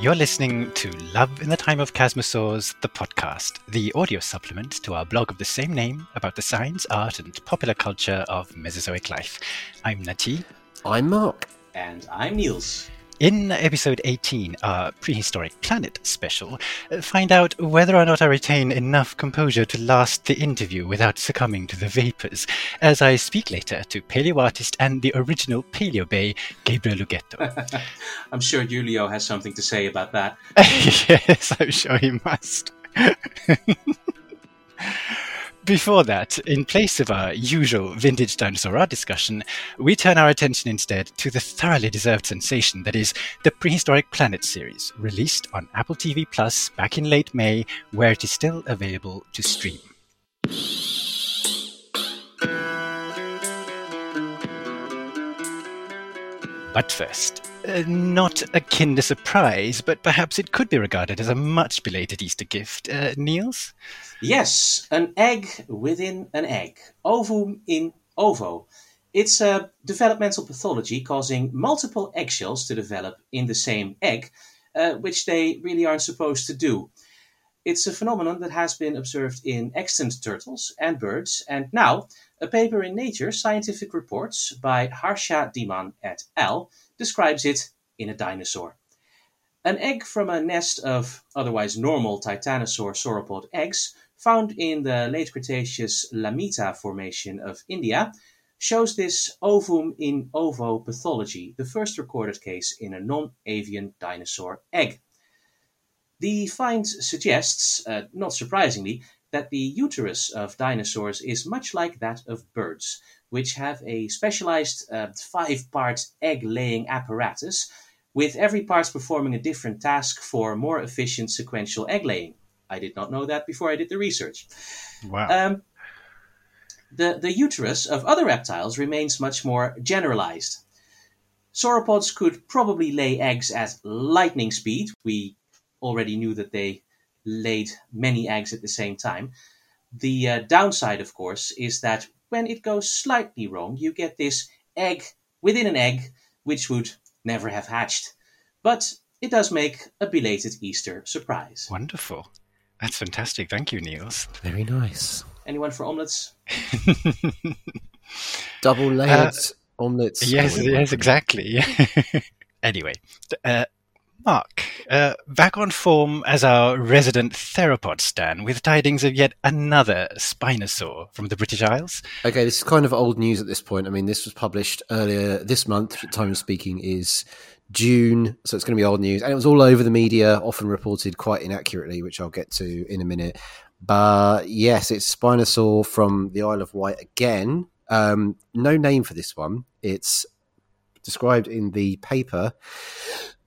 You're listening to Love in the Time of Chasmosaurs, the podcast, the audio supplement to our blog of the same name about the science, art, and popular culture of Mesozoic life. I'm Nati. I'm Mark. And I'm Niels. In episode 18, our prehistoric planet special, find out whether or not I retain enough composure to last the interview without succumbing to the vapors, as I speak later to paleoartist and the original Paleo Bay, Gabriel Ugueto. I'm sure Julio has something to say about that. yes, I'm sure he must. Before that, in place of our usual vintage dinosaur art discussion, we turn our attention instead to the thoroughly deserved sensation that is the Prehistoric Planet series, released on Apple TV Plus back in late May, where it is still available to stream. But first, uh, not a kinder surprise, but perhaps it could be regarded as a much belated Easter gift. Uh, Niels? Yes, an egg within an egg. Ovum in ovo. It's a developmental pathology causing multiple eggshells to develop in the same egg, uh, which they really aren't supposed to do. It's a phenomenon that has been observed in extant turtles and birds, and now a paper in Nature Scientific Reports by Harsha Dhiman et al. describes it in a dinosaur. An egg from a nest of otherwise normal titanosaur sauropod eggs found in the late Cretaceous Lameta Formation of India shows this ovum in ovo pathology, the first recorded case in a non-avian dinosaur egg. The find suggests, uh, not surprisingly, that the uterus of dinosaurs is much like that of birds, which have a specialized uh, five part egg laying apparatus, with every part performing a different task for more efficient sequential egg laying. I did not know that before I did the research. Wow. Um, the, the uterus of other reptiles remains much more generalized. Sauropods could probably lay eggs at lightning speed. We already knew that they laid many eggs at the same time. The uh, downside, of course, is that when it goes slightly wrong, you get this egg within an egg, which would never have hatched. But it does make a belated Easter surprise. Wonderful. That's fantastic. Thank you, Niels. Very nice. Anyone for omelets? Double layered uh, omelets. Yes, yes, exactly. anyway, uh, Mark, uh, back on form as our resident theropod stan with tidings of yet another Spinosaur from the British Isles. Okay, this is kind of old news at this point. I mean, this was published earlier this month. Time of speaking is June, so it's going to be old news. And it was all over the media, often reported quite inaccurately, which I'll get to in a minute. But yes, it's Spinosaur from the Isle of Wight again. Um, no name for this one. It's described in the paper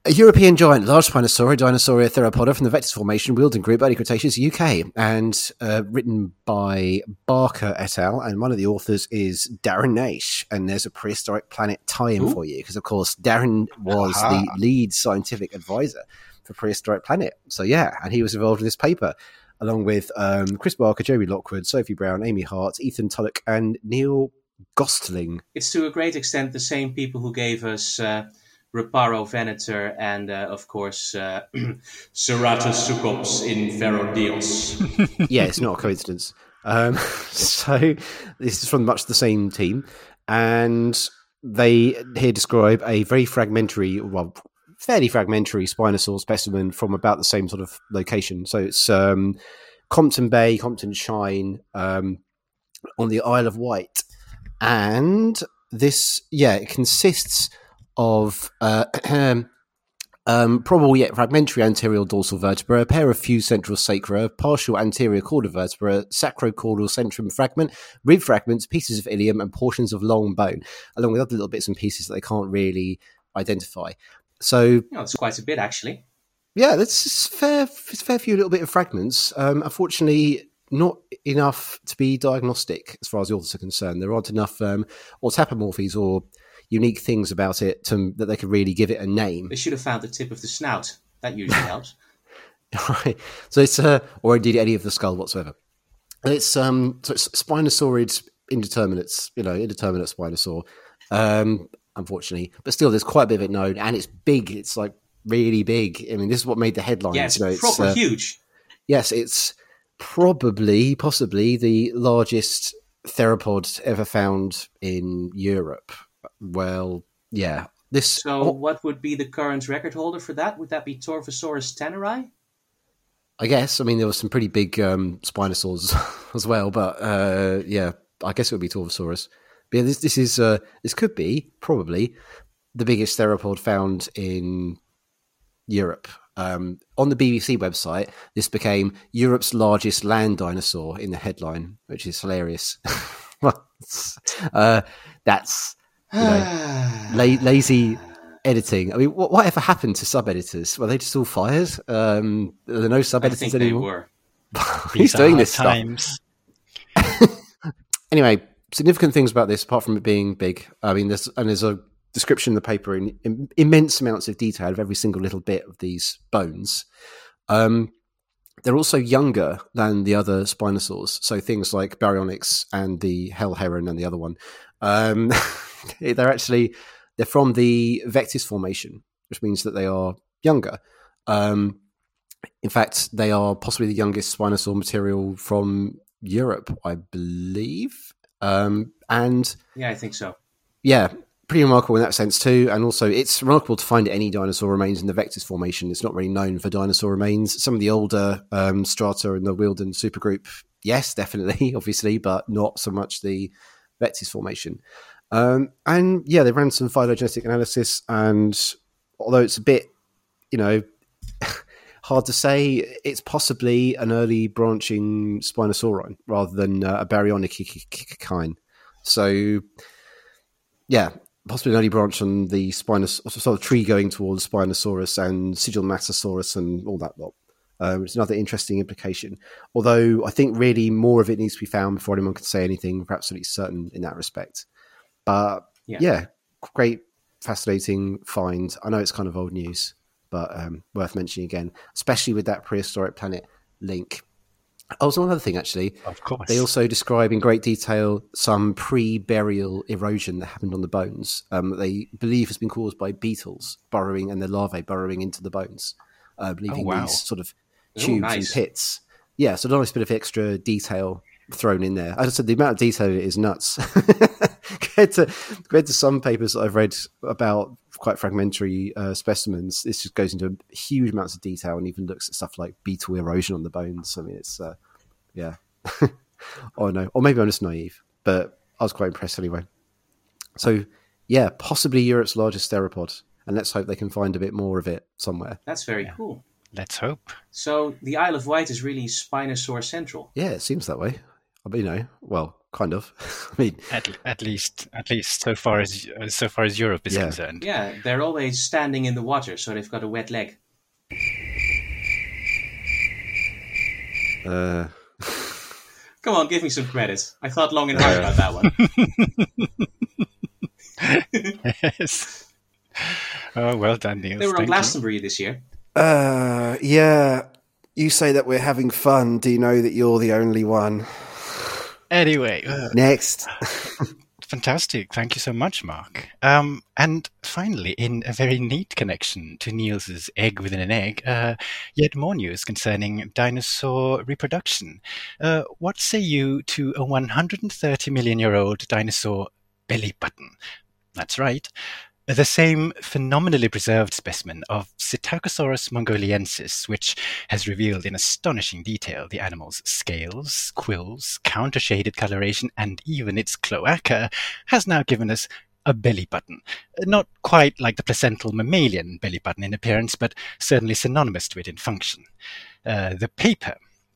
a European giant, large Spinosaurus, Dinosauria theropoda from the Vectis Formation, Wealden Group, early Cretaceous, UK, and uh, written by Barker et al. And one of the authors is Darren Naish. And there's a prehistoric planet tie-in for you because, of course, Darren was Aha. the lead scientific advisor for Prehistoric Planet. So yeah, and he was involved in this paper along with um, Chris Barker, Jeremy Lockwood, Sophie Brown, Amy Hart, Ethan Tulloch, and Neil Gostling. It's to a great extent the same people who gave us. Uh Riparovenator, and uh, of course uh, Sucops inferodios. yeah, it's not a coincidence. Um, so this is from much the same team, and they here describe a very fragmentary, well, fairly fragmentary Spinosaur specimen from about the same sort of location. So it's um, Compton Bay, Compton Chine, um, on the Isle of Wight, and this, yeah, it consists of uh, um, probable yet fragmentary anterior dorsal vertebra, a pair of fused central sacra, partial anterior caudal vertebra, sacrocaudal centrum fragment, rib fragments, pieces of ilium, and portions of long bone, along with other little bits and pieces that they can't really identify. So, oh, it's quite a bit actually. Yeah, that's fair. It's fair few little bit of fragments. Um, unfortunately, not enough to be diagnostic as far as the authors are concerned. There aren't enough um, autapomorphies or unique things about it to, that they could really give it a name. They should have found the tip of the snout. That usually helps. right. So it's uh, or indeed any of the skull whatsoever. It's um, so it's Spinosaurid indeterminates, you know, indeterminate Spinosaur. Um, unfortunately, but still, there's quite a bit of it known, and it's big. It's like really big. I mean, this is what made the headlines. Yeah, it's you know, proper uh, huge. yes, it's probably, possibly the largest theropod ever found in Europe. Well, yeah, this. So, oh, what would be the current record holder for that? Would that be Torvosaurus tanneri? I guess. I mean, there were some pretty big um, spinosaurs as well, but uh, yeah, I guess it would be Torvosaurus. But yeah, this this is uh, this could be probably the biggest theropod found in Europe. Um, on the BBC website, this became Europe's largest land dinosaur in the headline, which is hilarious. uh, that's you know, la- lazy editing. I mean, what, whatever happened to sub editors? Were they just all fired? Um, are there no sub editors think they anymore? were. Who's doing hard this stuff? times. anyway, significant things about this, apart from it being big. I mean, there's and there's a description in the paper in, in immense amounts of detail of every single little bit of these bones. Um, they're also younger than the other spinosaurs, so things like Baryonyx and the hell heron and the other one. Um, they're actually they're from the Vectis formation, which means that they are younger. Um, in fact, they are possibly the youngest spinosaur material from Europe, I believe. Um, and Yeah, I think so. yeah, pretty remarkable in that sense too. And also, it's remarkable to find any dinosaur remains in the Vectis formation. It's not really known for dinosaur remains. Some of the older um, strata in the Wealden supergroup, yes, definitely, obviously, but not so much the Vectis formation. Um, and yeah, they ran some phylogenetic analysis, and although it's a bit, you know, hard to say, it's possibly an early branching spinosaurine rather than uh, a baryonychine. So, yeah, possibly an early branch on the Spinos, sort of tree going towards Spinosaurus and Sigilmassasaurus and all that lot. Um, it's another interesting implication. Although I think really more of it needs to be found before anyone can say anything for absolutely certain in that respect. But Yeah. yeah, great, fascinating find. I know it's kind of old news, but um, worth mentioning again, especially with that prehistoric planet link. Also, one other thing actually, Of course. they also describe in great detail some pre-burial erosion that happened on the bones. Um, that they believe has been caused by beetles burrowing and their larvae burrowing into the bones, uh, leaving wow. these sort of Ooh, tubes nice. and pits. Yeah, so a nice bit of extra detail thrown in there. As I said, the amount of detail in it is nuts. compared to compared to some papers that I've read about quite fragmentary uh, specimens, this just goes into huge amounts of detail and even looks at stuff like beetle erosion on the bones. I mean, it's uh, yeah. oh no, or maybe I'm just naive, but I was quite impressed anyway. So yeah, possibly Europe's largest theropod, and let's hope they can find a bit more of it somewhere. That's very Yeah. cool. Let's hope. So the Isle of Wight is really Spinosaur central. Yeah, it seems that way. I mean, you know, well, kind of. I mean, At, at least, at least so far as so far as Europe is Yeah. concerned. Yeah, they're always standing in the water, so they've got a wet leg. uh, Come on, give me some credit. I thought long and hard about that one. yes. Oh, well done, Niels. They were on Thank you. This year. Uh, yeah. You say that we're having fun. Do you know that you're the only one? Anyway, uh, Next. fantastic. Thank you so much, Mark. Um, and finally, in a very neat connection to Niels's egg within an egg, uh, yet more news concerning dinosaur reproduction. Uh, what say you to a 130 million year old dinosaur belly button? That's right. The same phenomenally preserved specimen of Psittacosaurus mongoliensis, which has revealed in astonishing detail the animal's scales, quills, counter-shaded coloration, and even its cloaca, has now given us a belly button. Not quite like the placental mammalian belly button in appearance, but certainly synonymous to it in function. Uh, the paper,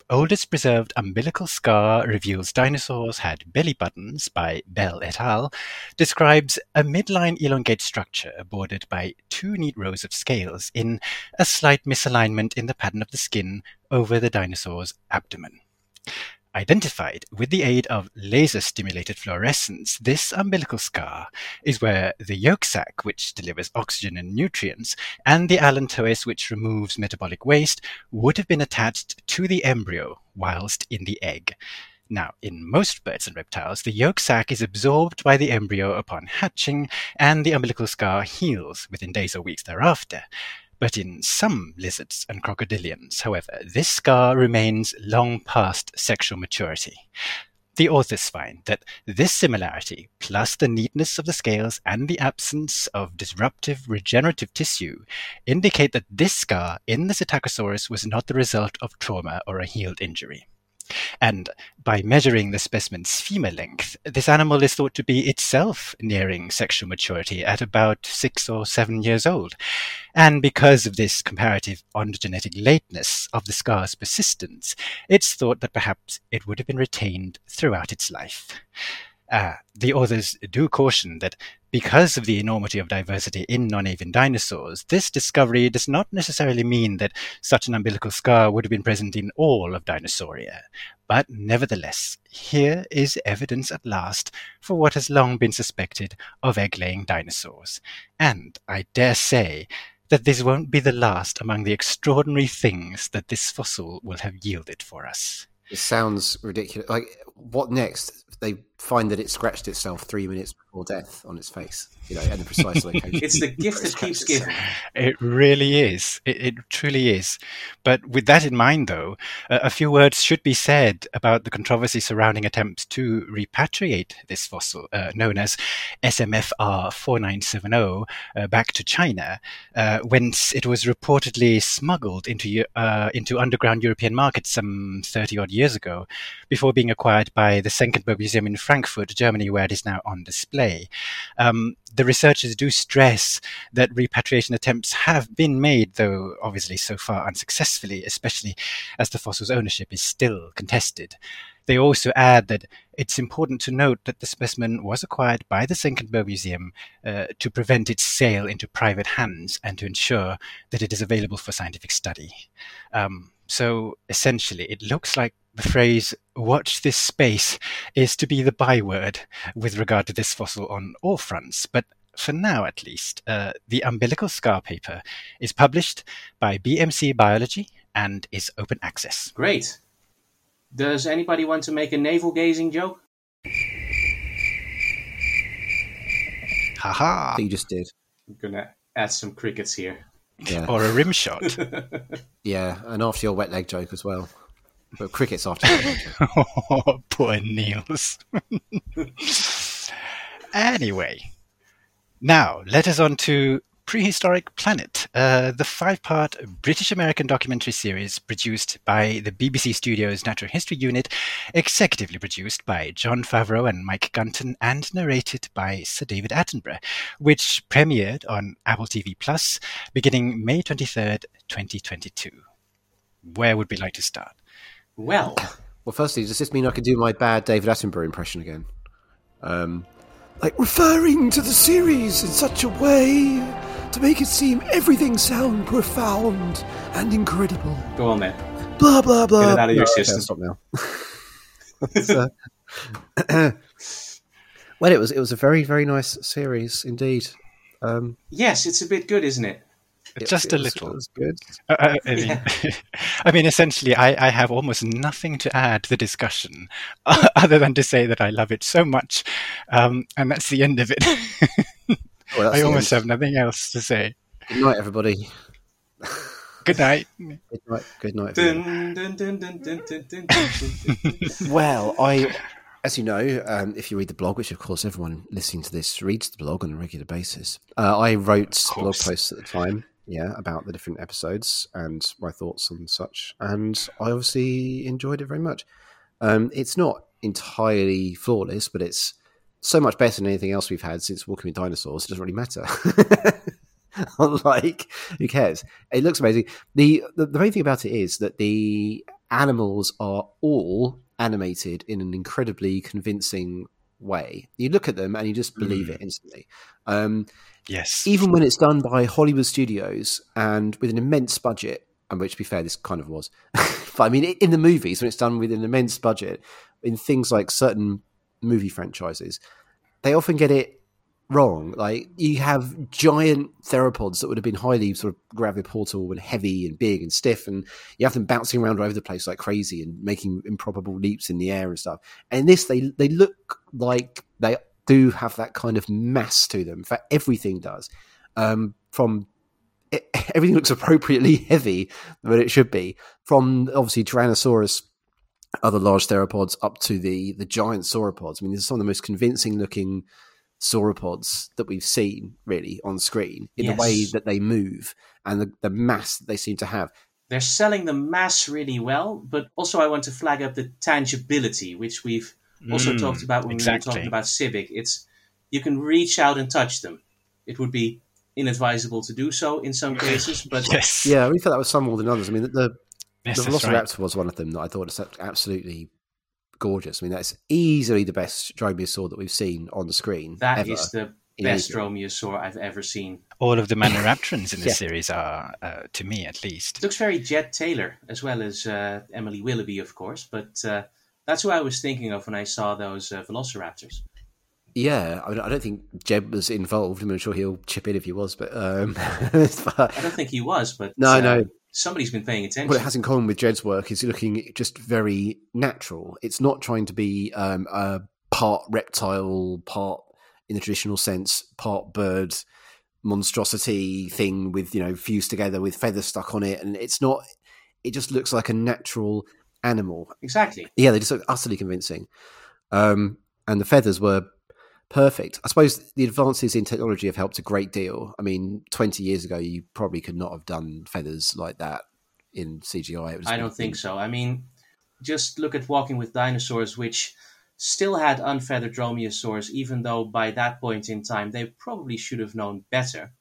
Oldest Preserved Umbilical Scar Reveals Dinosaurs Had Belly Buttons by Bell et al. describes a midline elongate structure bordered by two neat rows of scales in a slight misalignment in the pattern of the skin over the dinosaur's abdomen. Identified with the aid of laser stimulated fluorescence, this umbilical scar is where the yolk sac, which delivers oxygen and nutrients, and the allantois, which removes metabolic waste, would have been attached to the embryo whilst in the egg. Now, in most birds and reptiles, the yolk sac is absorbed by the embryo upon hatching, and the umbilical scar heals within days or weeks thereafter. But in some lizards and crocodilians, however, this scar remains long past sexual maturity. The authors find that this similarity, plus the neatness of the scales and the absence of disruptive regenerative tissue, indicate that this scar in the Psittacosaurus was not the result of trauma or a healed injury. And by measuring the specimen's femur length, this animal is thought to be itself nearing sexual maturity at about six or seven years old. And because of this comparative ontogenetic lateness of the scar's persistence, it's thought that perhaps it would have been retained throughout its life. Uh, the authors do caution that because of the enormity of diversity in non-avian dinosaurs, this discovery does not necessarily mean that such an umbilical scar would have been present in all of Dinosauria. But nevertheless, here is evidence at last for what has long been suspected of egg-laying dinosaurs. And I dare say that this won't be the last among the extraordinary things that this fossil will have yielded for us. It sounds ridiculous. Like, what next? They find that it scratched itself three minutes before death on its face, you know, at the precise location. It's the gift that keeps giving. It really is. It, it, truly is. But with that in mind, though, uh, a few words should be said about the controversy surrounding attempts to repatriate this fossil, uh, known as SMFR 4970, uh, back to China, uh, whence it was reportedly smuggled into, uh, into underground European markets some 30 odd years ago, before being acquired by the Senckenberg Museum in Frankfurt, Germany, where it is now on display. Um, the researchers do stress that repatriation attempts have been made, though obviously so far unsuccessfully, especially as the fossil's ownership is still contested. They also add that it's important to note that the specimen was acquired by the Senckenberg Museum uh, to prevent its sale into private hands and to ensure that it is available for scientific study. Um, so essentially, it looks like the phrase watch this space is to be the byword with regard to this fossil on all fronts. But for now, at least, uh, the umbilical scar paper is published by BMC Biology and is open access. Great. Does anybody want to make a navel gazing joke? Haha. you just did. I'm gonna add some crickets here. Yeah. Or a rim shot. yeah, and after your wet leg joke as well. But crickets after joke. oh, poor Niels. anyway, now let us on to Prehistoric Planet, uh, the five part British American documentary series produced by the BBC Studios Natural History Unit, executively produced by Jon Favreau and Mike Gunton, and narrated by Sir David Attenborough, which premiered on Apple TV Plus beginning May 23rd, 2022. Where would we like to start? Well, Well, firstly, does this mean I can do my bad David Attenborough impression again? Um, like referring to the series in such a way to make it seem everything sound profound and incredible. go on then. Blah blah blah. Get it out of your No, okay, system. I'll stop now. Well, it was it was a very very nice series indeed. Um, Yes, it's a bit good, isn't it? just feels, a little. Good. Uh, I, mean, yeah. I mean, essentially, I, I have almost nothing to add to the discussion other than to say that I love it so much, um, and that's the end of it. well, I almost end. have nothing else to say. Good night, everybody. Good night. Good night. Good night. Dun, dun, dun, well, I, as you know, um, if you read the blog, which of course everyone listening to this reads the blog on a regular basis, uh, I wrote blog posts at the time yeah, about the different episodes and my thoughts and such, and I obviously enjoyed it very much. Um, it's not entirely flawless, but it's so much better than anything else we've had since Walking with Dinosaurs. It doesn't really matter. like, who cares? It looks amazing. The, the the main thing about it is that the animals are all animated in an incredibly convincing way. You look at them and you just believe it instantly. Um, Yes. even when it's done by Hollywood studios and with an immense budget, and which, to be fair, this kind of was. but I mean, in the movies, when it's done with an immense budget, in things like certain movie franchises, they often get it wrong. Like you have giant theropods that would have been highly sort of graviportal and heavy and big and stiff, and you have them bouncing around all over the place like crazy and making improbable leaps in the air and stuff. And this, they they look like they do have that kind of mass to them. For everything does, um, from it, everything looks appropriately heavy than it should be. From obviously Tyrannosaurus, other large theropods, up to the the giant sauropods. I mean, these are some of the most convincing looking sauropods that we've seen really on screen in Yes. the way that they move and the, the mass that they seem to have. They're selling the mass really well, but also I want to flag up the tangibility, which we've also Mm, talked about when we were talking about Civic. It's you can reach out and touch them. It would be inadvisable to do so in some cases, but Yes. Yeah, we thought that was some more than others. I mean, the, the, Yes, the Velociraptor right. was one of them that I thought was absolutely gorgeous. I mean, that's easily the best dromaeosaur that we've seen on the screen. that ever. is the in best anything. dromaeosaur I've ever seen. All of the Maniraptorans in this Yeah. series are, uh, to me at least. It looks very Jed Taylor, as well as uh, Emily Willoughby, of course, but uh, that's who I was thinking of when I saw those uh, Velociraptors. Yeah, I, mean, I don't think Jed was involved. I mean, I'm sure he'll chip in if he was, but, um, but I don't think he was, but No, uh, no. Somebody's been paying attention. what it has in common with Jed's work is looking just very natural. It's not trying to be um, a part reptile, part in the traditional sense, part bird monstrosity thing with you know fused together with feathers stuck on it, and it's not. It just looks like a natural animal. exactly. Yeah, they just look utterly convincing, um, and the feathers were perfect. I suppose the advances in technology have helped a great deal. I mean, twenty years ago, you probably could not have done feathers like that in CGI. I don't think so. I mean, just look at Walking with Dinosaurs, which still had unfeathered dromaeosaurs, even though by that point in time they probably should have known better.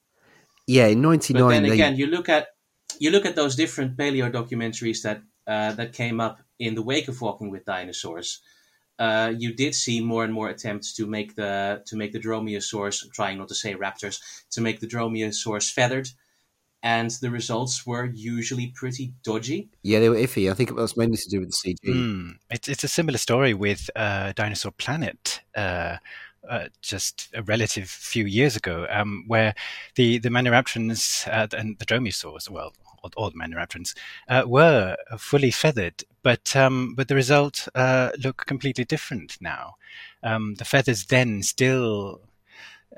Yeah, in ninety But nine, then they again, you look at you look at those different paleo documentaries that uh, that came up in the wake of Walking with Dinosaurs. Uh, you did see more and more attempts to make the to make the dromaeosaurs, I'm trying not to say raptors, to make the dromaeosaurs feathered, and the results were usually pretty dodgy. yeah they were iffy. I think it was mainly to do with the CG. Mm. It's, it's a similar story with uh, Dinosaur Planet. Uh, uh, just a relative few years ago, um, where the the Maniraptorans uh, and the Dromaeosaurs, well, all, all the Maniraptorans, uh, were fully feathered, but um, but the result uh, look completely different now. Um, the feathers then still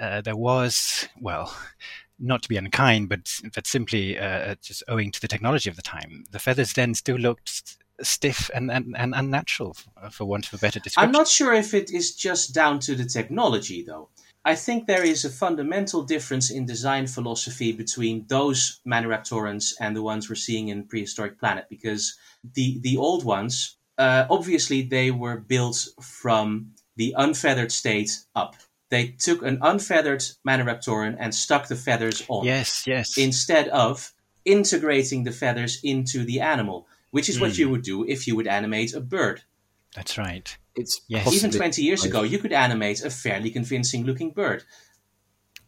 uh, there was well. Not to be unkind, but but simply uh, just owing to the technology of the time, the feathers then still looked stiff and, and, and unnatural, for want of a better description. I'm not sure if it is just down to the technology, though. I think there is a fundamental difference in design philosophy between those Maniraptorans and the ones we're seeing in Prehistoric Planet, because the the old ones, uh, obviously, they were built from the unfeathered state up. They took an unfeathered Maniraptoran and stuck the feathers on Yes, yes. instead of integrating the feathers into the animal, which is what Mm. you would do if you would animate a bird. That's right. It's Yes. possibly- Even 20 years both. ago, you could animate a fairly convincing looking bird.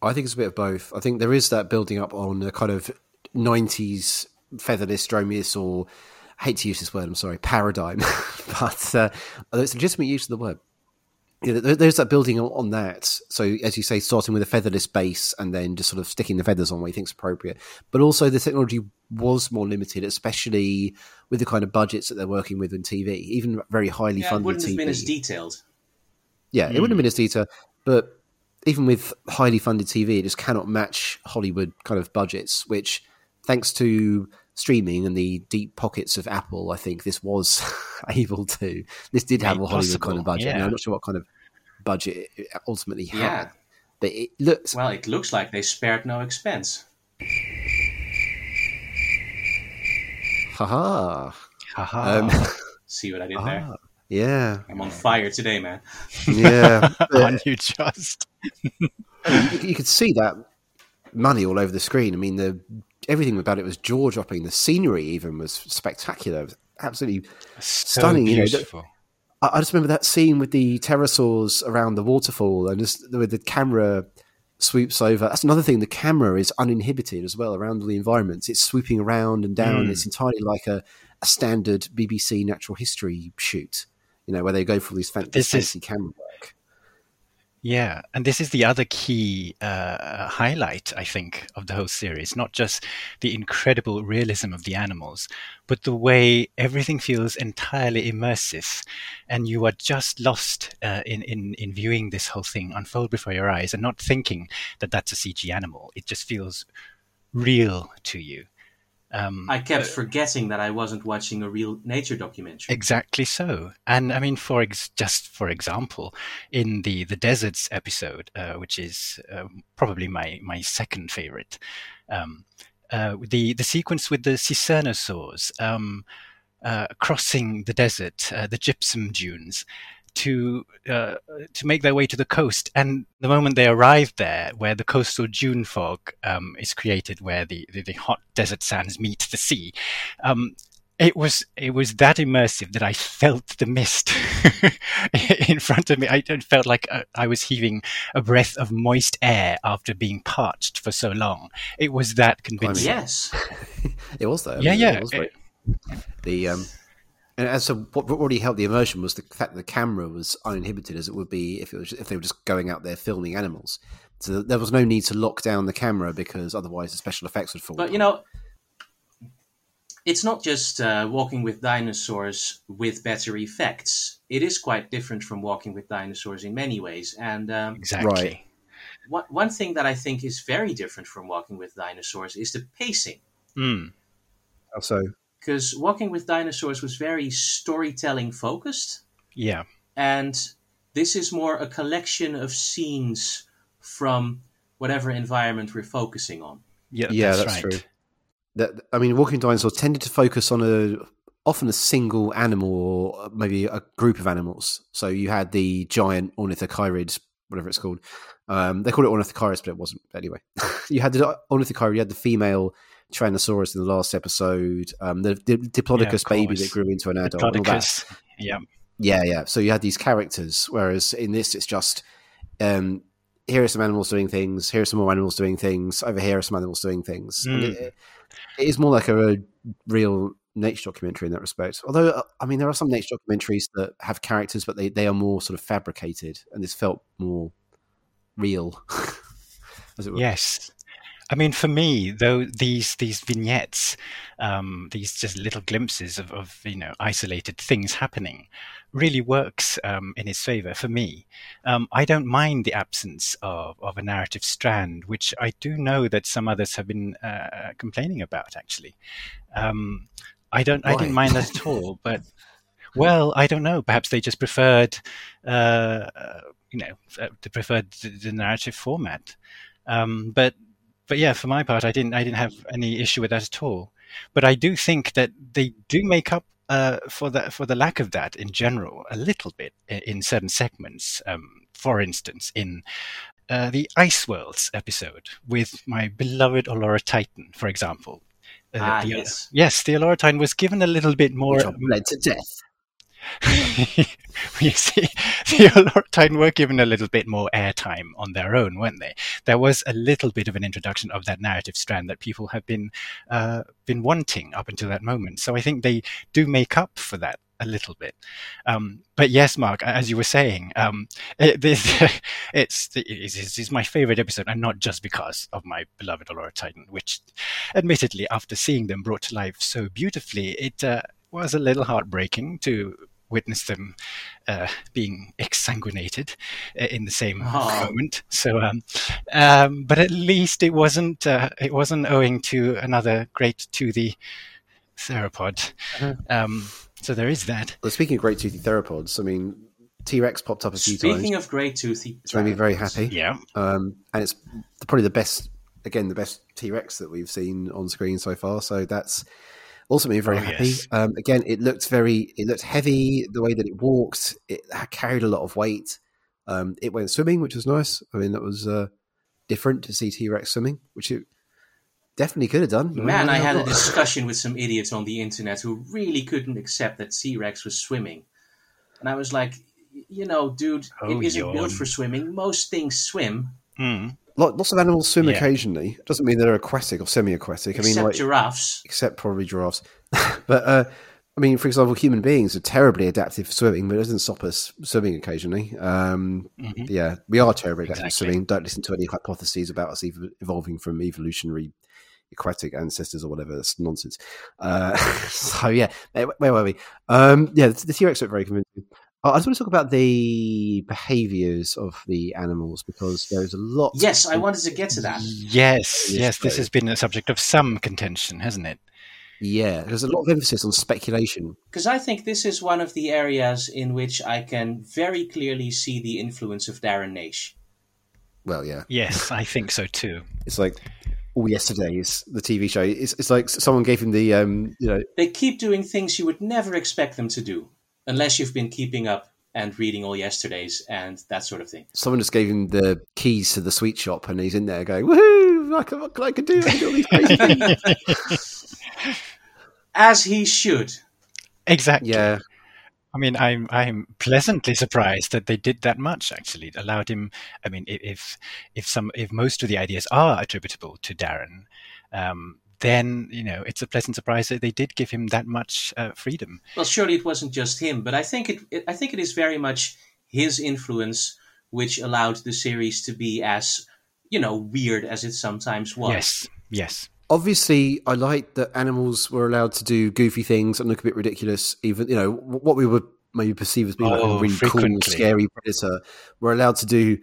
I think it's a bit of both. I think there is that building up on a kind of '90s featherless dromaeosaur. I hate to use this word. I'm sorry, paradigm, but uh, it's legitimate use of the word. Yeah, there- there's that building on- on that. So, as you say, starting with a featherless base and then just sort of sticking the feathers on where you think's appropriate. But also, the technology was more limited, especially with the kind of budgets that they're working with in TV, even very highly Yeah, it funded wouldn't TV. have been as detailed. Yeah, it wouldn't have hmm. been as detailed, but even with highly funded TV, it just cannot match Hollywood kind of budgets, which, thanks to streaming and the deep pockets of Apple, I think this was able to. This did have Made a Hollywood kind of budget. Now. I'm not sure what kind of budget it ultimately had, Yeah. but it looks. Well, it looks like they spared no expense. Haha. Haha. Um, See what I did there? ah, yeah, I'm on fire today, man. yeah. But- Aren't you just? you, you could see that money all over the screen. I mean, the everything about it was jaw dropping. The scenery even was spectacular. It was absolutely So Stunning, you know. I, I just remember that scene with the pterosaurs around the waterfall and just with the camera swoops over. That's another thing. The camera is uninhibited as well around all the environments. It's swooping around and down. Mm. It's entirely like a, a standard BBC natural history shoot. You know, where they go for these fan- This is- fancy camera work. Yeah, and this is the other key uh, highlight, I think, of the whole series. Not just the incredible realism of the animals, but the way everything feels entirely immersive, and you are just lost uh, in, in in viewing this whole thing unfold before your eyes, and not thinking that that's a CG animal. It just feels real to you. Um, I kept forgetting that I wasn't watching a real nature documentary. Exactly so, and I mean, for ex- just for example, in the the deserts episode, uh, which is uh, probably my my second favorite, um, uh, the the sequence with the secernosaurs um, uh, crossing the desert, uh, the gypsum dunes, to uh, to make their way to the coast. And the moment they arrive there, where the coastal dune fog um, is created, where the, the, the, hot desert sands meet the sea, um, it was it was that immersive that I felt the mist in front of me. I felt like uh, I was heaving a breath of moist air after being parched for so long. It was that convincing. yes, it was though. Yeah, yeah. It, the um, and as so what already helped the immersion was the fact that the camera was uninhibited as it would be if it was if they were just going out there filming animals. So there was no need to lock down the camera because otherwise the special effects would fall. But you know, it's not just uh, walking with dinosaurs with better effects. It is quite different from walking with dinosaurs in many ways. And um, exactly. Right. One, thing that I think is very different from walking with dinosaurs is the pacing. Mm. How so? Because walking with dinosaurs was very storytelling focused. Yeah. And this is more a collection of scenes from whatever environment we're focusing on. Yeah, yeah, that's, that's right. true that I mean, Walking with Dinosaurs tended to focus on a often a single animal or maybe a group of animals. So you had the giant ornithocheirid, whatever it's called. Um, they called it ornithocheirus, but it wasn't. Anyway, you had the ornithocheirid, you had the female Tyrannosaurus in the last episode, um, the, the Diplodocus yeah, baby that grew into an adult. Diplodocus, yeah. Yeah, yeah. So you had these characters, whereas in this, it's just um, here are some animals doing things, here are some more animals doing things, over here are some animals doing things. Mm. It, it is more like a, a, real nature documentary in that respect. Although, uh, I mean, there are some nature documentaries that have characters, but they, they are more sort of fabricated, and this felt more real. As it were. Yes. I mean, for me, though, these these vignettes, um, these just little glimpses of, of you know isolated things happening, really works um, in his favor for me. Um, I don't mind the absence of, of a narrative strand, which I do know that some others have been uh, complaining about. Actually, um, I don't. Why? I didn't mind that at all. But well, I don't know. Perhaps they just preferred, uh, you know, uh, they preferred the, the narrative format. Um, but but yeah, for my part, I didn't I didn't have any issue with that at all. But I do think that they do make up uh, for the for the lack of that in general a little bit in, certain segments. Um, for instance, in uh, the Ice Worlds episode with my beloved Olorotitan, for example. Uh, ah, the, yes. yes, the Olorotitan was given a little bit more. Which led to death. you see, the Olorotitan were given a little bit more airtime on their own, weren't they? There was a little bit of an introduction of that narrative strand that people have been uh, been wanting up until that moment. So I think they do make up for that a little bit. Um, but yes, Mark, as you were saying, um, it, this, it's, it's, it's, my favorite episode, and not just because of my beloved Olorotitan, which, admittedly, after seeing them brought to life so beautifully, it uh, was a little heartbreaking to witness them uh, being exsanguinated uh, in the same oh. moment. So, um, um, but at least it wasn't uh, it wasn't owing to another great toothy theropod. Uh-huh. Um, so there is that. Well, speaking of great toothy theropods, I mean. T Rex popped up a few Speaking times. Speaking of great toothy, it's made me very happy. Yeah, um, and it's probably the best, again, the best T Rex that we've seen on screen so far. So that's also made me very oh, happy. Yes. Um, again, it looked very, it looked heavy. The way that it walked, it carried a lot of weight. Um, it went swimming, which was nice. I mean, that was uh, different to see T Rex swimming, which it definitely could have done. Man, I, I had a discussion with some idiots on the internet who really couldn't accept that T Rex was swimming, and I was like, you know, dude, oh, it isn't yawn. built for swimming. Most things swim. Mm lots of animals swim yeah. occasionally. Doesn't mean they're aquatic or semi-aquatic. Except I mean, like giraffes. Except probably giraffes. but uh, I mean, for example, human beings are terribly adaptive for swimming, but it doesn't stop us swimming occasionally. Um, mm-hmm. Yeah, we are terribly adaptive exactly. swimming. Don't listen to any hypotheses about us evolving from evolutionary aquatic ancestors or whatever. That's nonsense. Uh, so yeah, where were we? Um, yeah, the, the T Rex looked very convincing. I just want to talk about the behaviours of the animals because there's a lot. Yes, I wanted to get to that. Yes, Yes, yes, this has been a subject of some contention, hasn't it? Yeah, there's a lot of emphasis on speculation. Because I think this is one of the areas in which I can very clearly see the influence of Darren Naish. Well, yeah, Yes, I think so too. it's like all yesterday's the TV show. It's, it's like someone gave him the um, you know, They keep doing things you would never expect them to do, unless you've been keeping up and reading all yesterdays and that sort of thing. someone just gave him the keys to the sweet shop, and he's in there going, "Woohoo! I can, what can I can do? I can do all these crazy things." As he should. Exactly. yeah, I mean, I'm I'm pleasantly surprised that they did that much. Actually, it allowed him. I mean, if if some if most of the ideas are attributable to Darren, um, then you know it's a pleasant surprise that they did give him that much uh, freedom. Well, surely it wasn't just him, but I think it, it. I think it is very much his influence which allowed the series to be as you know weird as it sometimes was. Yes, yes, obviously I like that animals were allowed to do goofy things and look a bit ridiculous. Even you know what we would maybe perceive as being like Oh, a really cool, scary predator, were allowed to do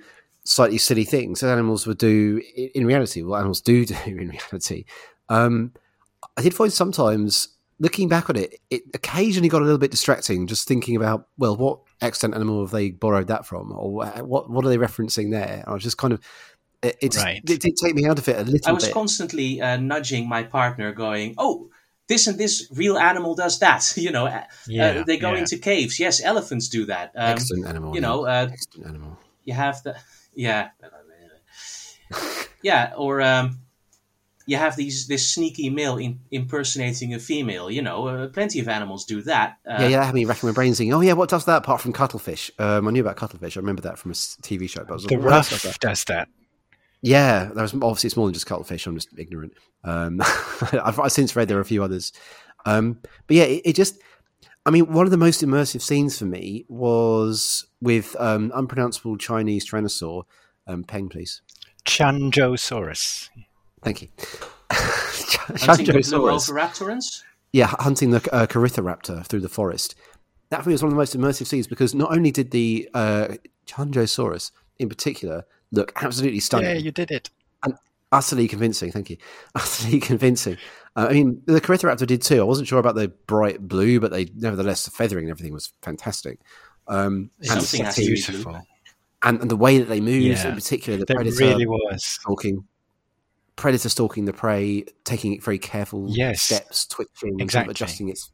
slightly silly things that animals would do in reality. What animals do do in reality. Um, I did find sometimes looking back on it, it occasionally got a little bit distracting. Just thinking about well, what extant animal have they borrowed that from, or what what are they referencing there? I was just kind of. It, it, just- Right. it did take me out of it a little I was bit. constantly uh, nudging my partner, going, "Oh, this and this real animal does that." You know, uh, yeah. uh, they go yeah. into caves. Yes, elephants do that. Um, Excellent animal. you yeah. know, uh, Excellent animal. you have the yeah, yeah, or um, you have these this sneaky male in, impersonating a female. You know, uh, plenty of animals do that. Uh, yeah, yeah, that had me racking my brains thinking, oh, yeah, what does that apart from cuttlefish? Um, I knew about cuttlefish. I remember that from a TV show. But I was the like, what does that? does that. Yeah, that was, obviously it's more than just cuttlefish. I'm just ignorant. Um, I've, I've since read there are a few others. Um, but yeah, it, it just, I mean, one of the most immersive scenes for me was with um, unpronounceable Chinese tyrannosaur. Um, Peng, please. Qianzhousaurus. Thank you. hunting the blue yeah, hunting the uh, Corythoraptor through the forest. That for me was one of the most immersive scenes because not only did the uh, Qianzhousaurus in particular look absolutely stunning, Yeah, you did it. And utterly convincing. Thank you, utterly convincing. Uh, I mean, the Corythoraptor did too. I wasn't sure about the bright blue, but they nevertheless the feathering and everything was fantastic. Um, and, Something the has to setting, be Beautiful. and, and the way that they moved, Yeah. in particular, the That predator really was. stalking. Predator stalking the prey, taking it very careful Yes. steps, twitching, and sort of Exactly. adjusting its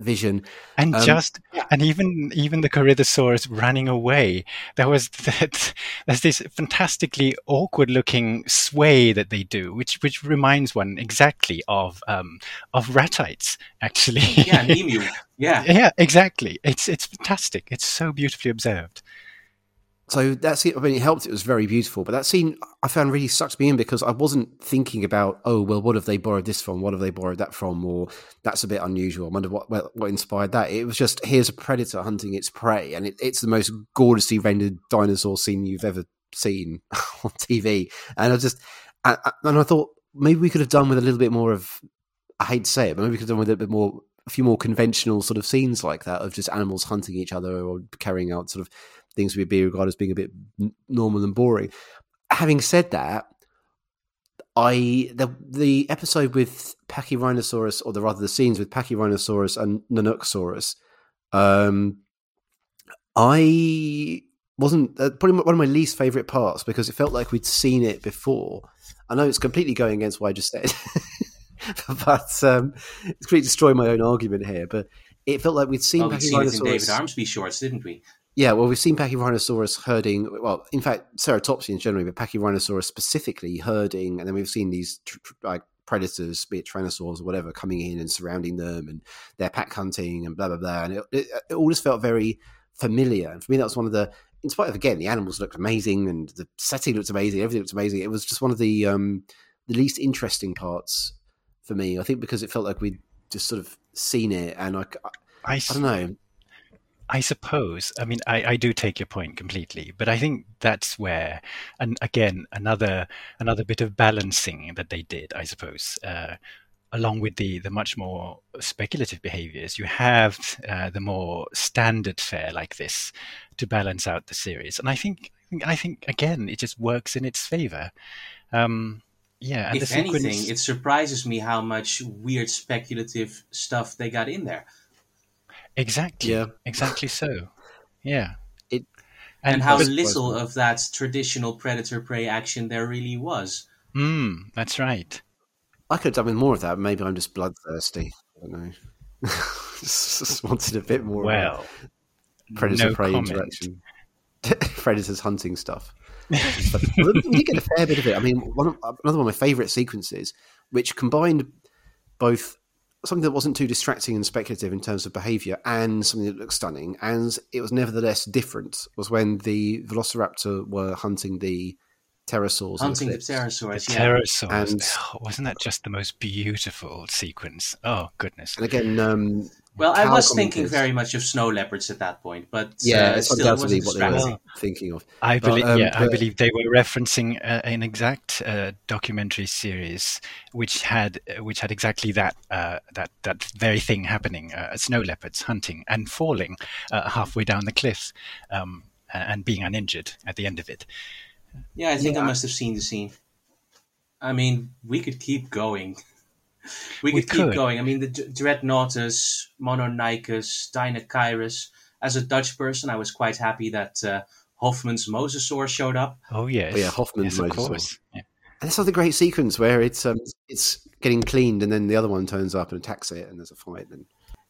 vision. And Um, just and even even the Corythosaurus running away. There was that there's this fantastically awkward looking sway that they do, which which reminds one exactly of um of ratites actually. Yeah, emu. Yeah, yeah, exactly. It's it's fantastic. It's so beautifully observed. So that scene, I mean, it helped. It was very beautiful. But that scene I found really sucked me in because I wasn't thinking about, oh, well, what have they borrowed this from? What have they borrowed that from? Or that's a bit unusual. I wonder what what, what inspired that. It was just here's a predator hunting its prey, and it, it's the most gorgeously rendered dinosaur scene you've ever seen on TV. And I just and and I thought maybe we could have done with a little bit more of. I hate to say it, but maybe we could have done with a bit more, a few more conventional sort of scenes like that of just animals hunting each other or carrying out sort of things would be regarded as being a bit normal and boring. Having said that, I the the episode with Pachyrhinosaurus, or the rather the scenes with Pachyrhinosaurus and Nanuqsaurus, um, I wasn't uh, probably one of my least favorite parts because it felt like we'd seen it before. I know it's completely going against what I just said, but um, it's completely destroying my own argument here. But it felt like we'd seen well, we've seen it in David. Armsby shorts, didn't we? Yeah, well, we've seen Pachyrhinosaurus herding. Well, in fact, Ceratopsians generally, but Pachyrhinosaurus specifically herding, and then we've seen these like predators, be it tyrannosaurs or whatever, coming in and surrounding them, and they're pack hunting and blah blah blah. And it, it, it all just felt very familiar. And for me, that was one of the. In spite of again, the animals looked amazing and the setting looked amazing, everything looked amazing. It was just one of the um, the least interesting parts for me. I think because it felt like we'd just sort of seen it, and I, I, I don't know. I suppose. I mean, I, I do take your point completely, but I think that's where, and again, another another bit of balancing that they did. I suppose uh, along with the the much more speculative behaviors, you have uh, the more standard fare like this to balance out the series. And I think I think again it just works in its favor. Um, yeah, and if the sequence, anything, it surprises me how much weird speculative stuff they got in there, exactly, Yeah. exactly so. Yeah, It- and, how but- little of that traditional predator prey action there really was. mm, that's right. I could have done with more of that. Maybe I'm just bloodthirsty. I don't know. just, just wanted a bit more Well, predator no prey comment. interaction. Predators hunting stuff. But we did get a fair bit of it. I mean, one of, another one of my favourite sequences, which combined both something that wasn't too distracting and speculative in terms of behaviour and something that looked stunning, and it was nevertheless different, was when the Velociraptor were hunting the pterosaurs. Hunting the cliffs. The pterosaurs, yeah. pterosaurs. And- Oh, wasn't that just the most beautiful sequence? Oh goodness. And again, um, Well, I was thinking commented- very much of snow leopards at that point, but yeah, uh, it's still undoubtedly wasn't what they were thinking of. I But, believe, um, yeah, I believe they were referencing uh, an exact uh, documentary series which had uh, which had exactly that uh, that that very thing happening: uh, snow leopards hunting and falling uh, halfway down the cliff, um, and being uninjured at the end of it. Yeah, I think I must have seen the scene. I mean, we could keep going. We We could keep could. going. I mean, the D- Dreadnoughtus, Mononykus, Deinocheirus. As a Dutch person, I was quite happy that uh, Hoffman's Mosasaur showed up. Oh yes, yeah, Hoffman's yes, of Mosasaur. course. Yeah. And it's another great sequence where it's um, it's getting cleaned, and then the other one turns up and attacks it, and there's a fight. And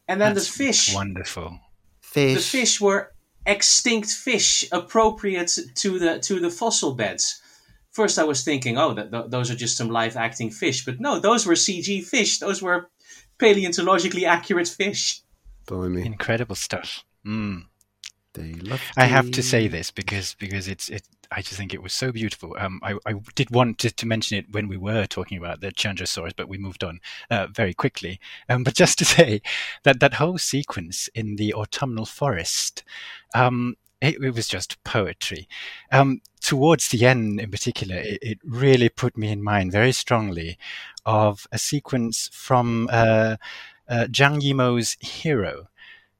And then That's the fish. wonderful. fish, The fish were extinct fish, appropriate to the to the fossil beds. First, I was thinking, oh, th- th- those are just some live acting fish, but no, those were CG fish. Those were paleontologically accurate fish. blimey, Incredible stuff. Mm. I have to say this because because it's it. I just think it was so beautiful. Um, I, I did want to, to mention it when we were talking about the Qianzhousaurus, but we moved on uh, very quickly. Um, but just to say that that whole sequence in the autumnal forest, um, it, it was just poetry. Um, towards the end, in particular, it, it really put me in mind very strongly of a sequence from uh, uh, Zhang Yimou's Hero,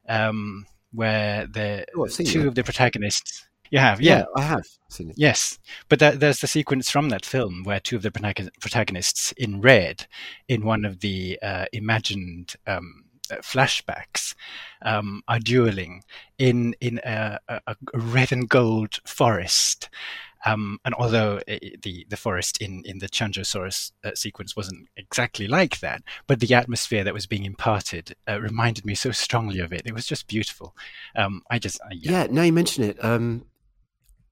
um, where the Oh, two that. of the protagonists. You have, yeah. Yeah, I have seen it. Yes, but that, there's the sequence from that film where two of the protagonists in red, in one of the uh, imagined um, uh, flashbacks, um, are dueling in in a, a, a red and gold forest. Um, and although uh, the the forest in in the Qianzhousaurus uh, sequence wasn't exactly like that, but the atmosphere that was being imparted uh, reminded me so strongly of it. It was just beautiful. Um, I just yeah. Yeah, now you mention it. Um,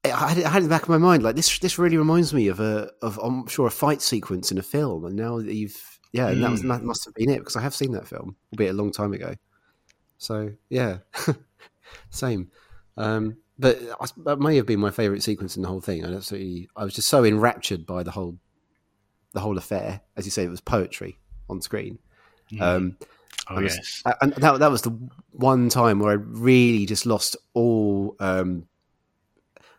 I had, it, I had it in the back of my mind. Like this, this really reminds me of a, of I'm sure a fight sequence in a film. And now that you've, yeah, and that was Mm. that must have been it because I have seen that film, albeit a long time ago. So yeah, same. Um, but that may have been my favourite sequence in the whole thing. I absolutely, I was just so enraptured by the whole, the whole affair. As you say, it was poetry on screen. Mm. Um, oh and yes. and that that was the one time where I really just lost all. Um,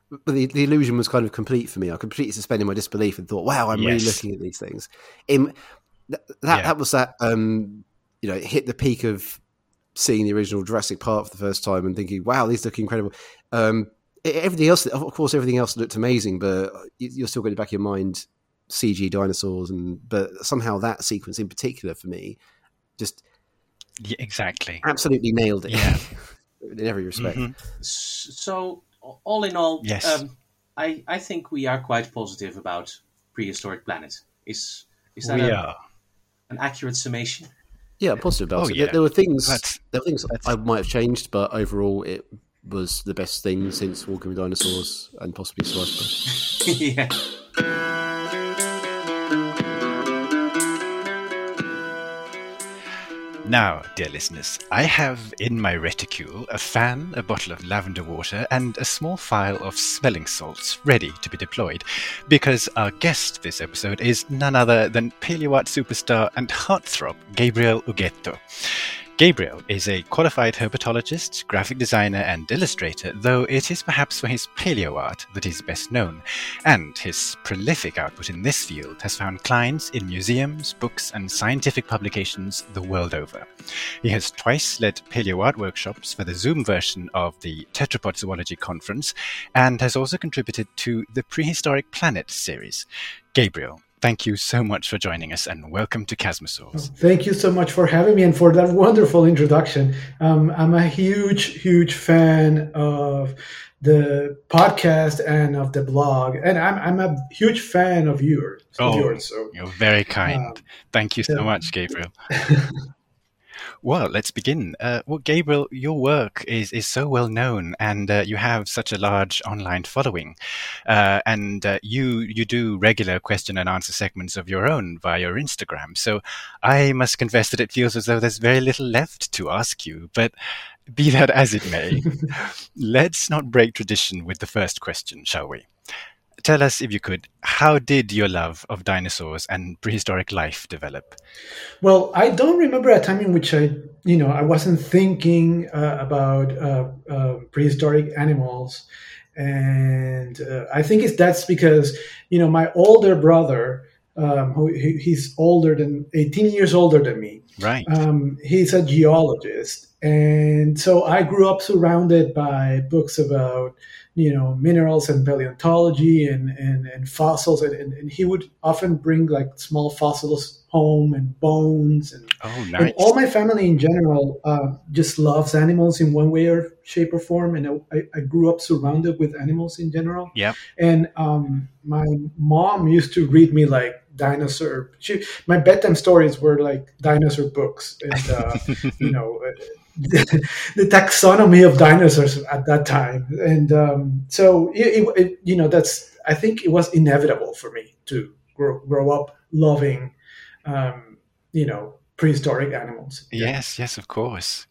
but the, the illusion was kind of complete for me. I completely suspended my disbelief and thought, "Wow, I'm really looking at these things." In that that, Yeah. that was that. Um, you know, it hit the peak of seeing the original Jurassic Park for the first time and thinking, "Wow, these look incredible." Um, everything else, of course, everything else looked amazing, but you- you're still going to back of your mind CG dinosaurs, and but somehow that sequence in particular for me just Yeah, exactly. absolutely nailed it. Yeah. in every respect. Mhm. So, all in all, Yes. um, I, I think we are quite positive about Prehistoric Planet. Is is that We a- are. an accurate summation? Yeah, I'm positive about Oh, it. yeah. There, there were things. That's- there were things I might have changed, but overall, it was the best thing since Walking with Dinosaurs and possibly Slice yeah. Now, dear listeners, I have in my reticule a fan, a bottle of lavender water, and a small file of smelling salts ready to be deployed, because our guest this episode is none other than Paleoart superstar and heartthrob Gabriel Ugueto. Gabriel is a qualified herpetologist, graphic designer, and illustrator, though it is perhaps for his paleo art that he is best known, and his prolific output in this field has found clients in museums, books, and scientific publications the world over. He has twice led paleo art workshops for the Zoom version of the Tetrapod Zoology Conference, and has also contributed to the Prehistoric Planet series. Gabriel, Thank you so much for joining us and welcome to Chasmosaurs. Thank you so much for having me and for that wonderful introduction. Um, I'm a huge, huge fan of the podcast and of the blog, and I'm, I'm a huge fan of yours. Oh, of yours, so. you're very kind. Um, Thank you so much, Gabriel. Well, let's begin. Uh, well, Gabriel, your work is, is so well known, and uh, you have such a large online following, uh, and uh, you you do regular question and answer segments of your own via your Instagram. So, I must confess that it feels as though there's very little left to ask you. But be that as it may, let's not break tradition with the first question, shall we? Tell us, if you could, how did your love of dinosaurs and prehistoric life develop? Well, I don't remember a time in which I, you know, I wasn't thinking uh, about uh, uh, prehistoric animals, and uh, I think it's that's because you know my older brother, um, who he's older than 18 years older than me, right? Um, he's a geologist, and so I grew up surrounded by books about you know minerals and paleontology and and, and fossils. And, and, and, he would often bring like small fossils home and bones and, oh, nice. and all my family in general uh, just loves animals in one way or shape or form. And I, I grew up surrounded with animals in general. Yeah and um, my mom used to read me like dinosaur she, my bedtime stories were like dinosaur books and uh, you know the, taxonomy of dinosaurs at that time, and um, so it, it, you know that's I think it was inevitable for me to grow, grow up loving, um, you know, prehistoric animals. Yes, yes, of course.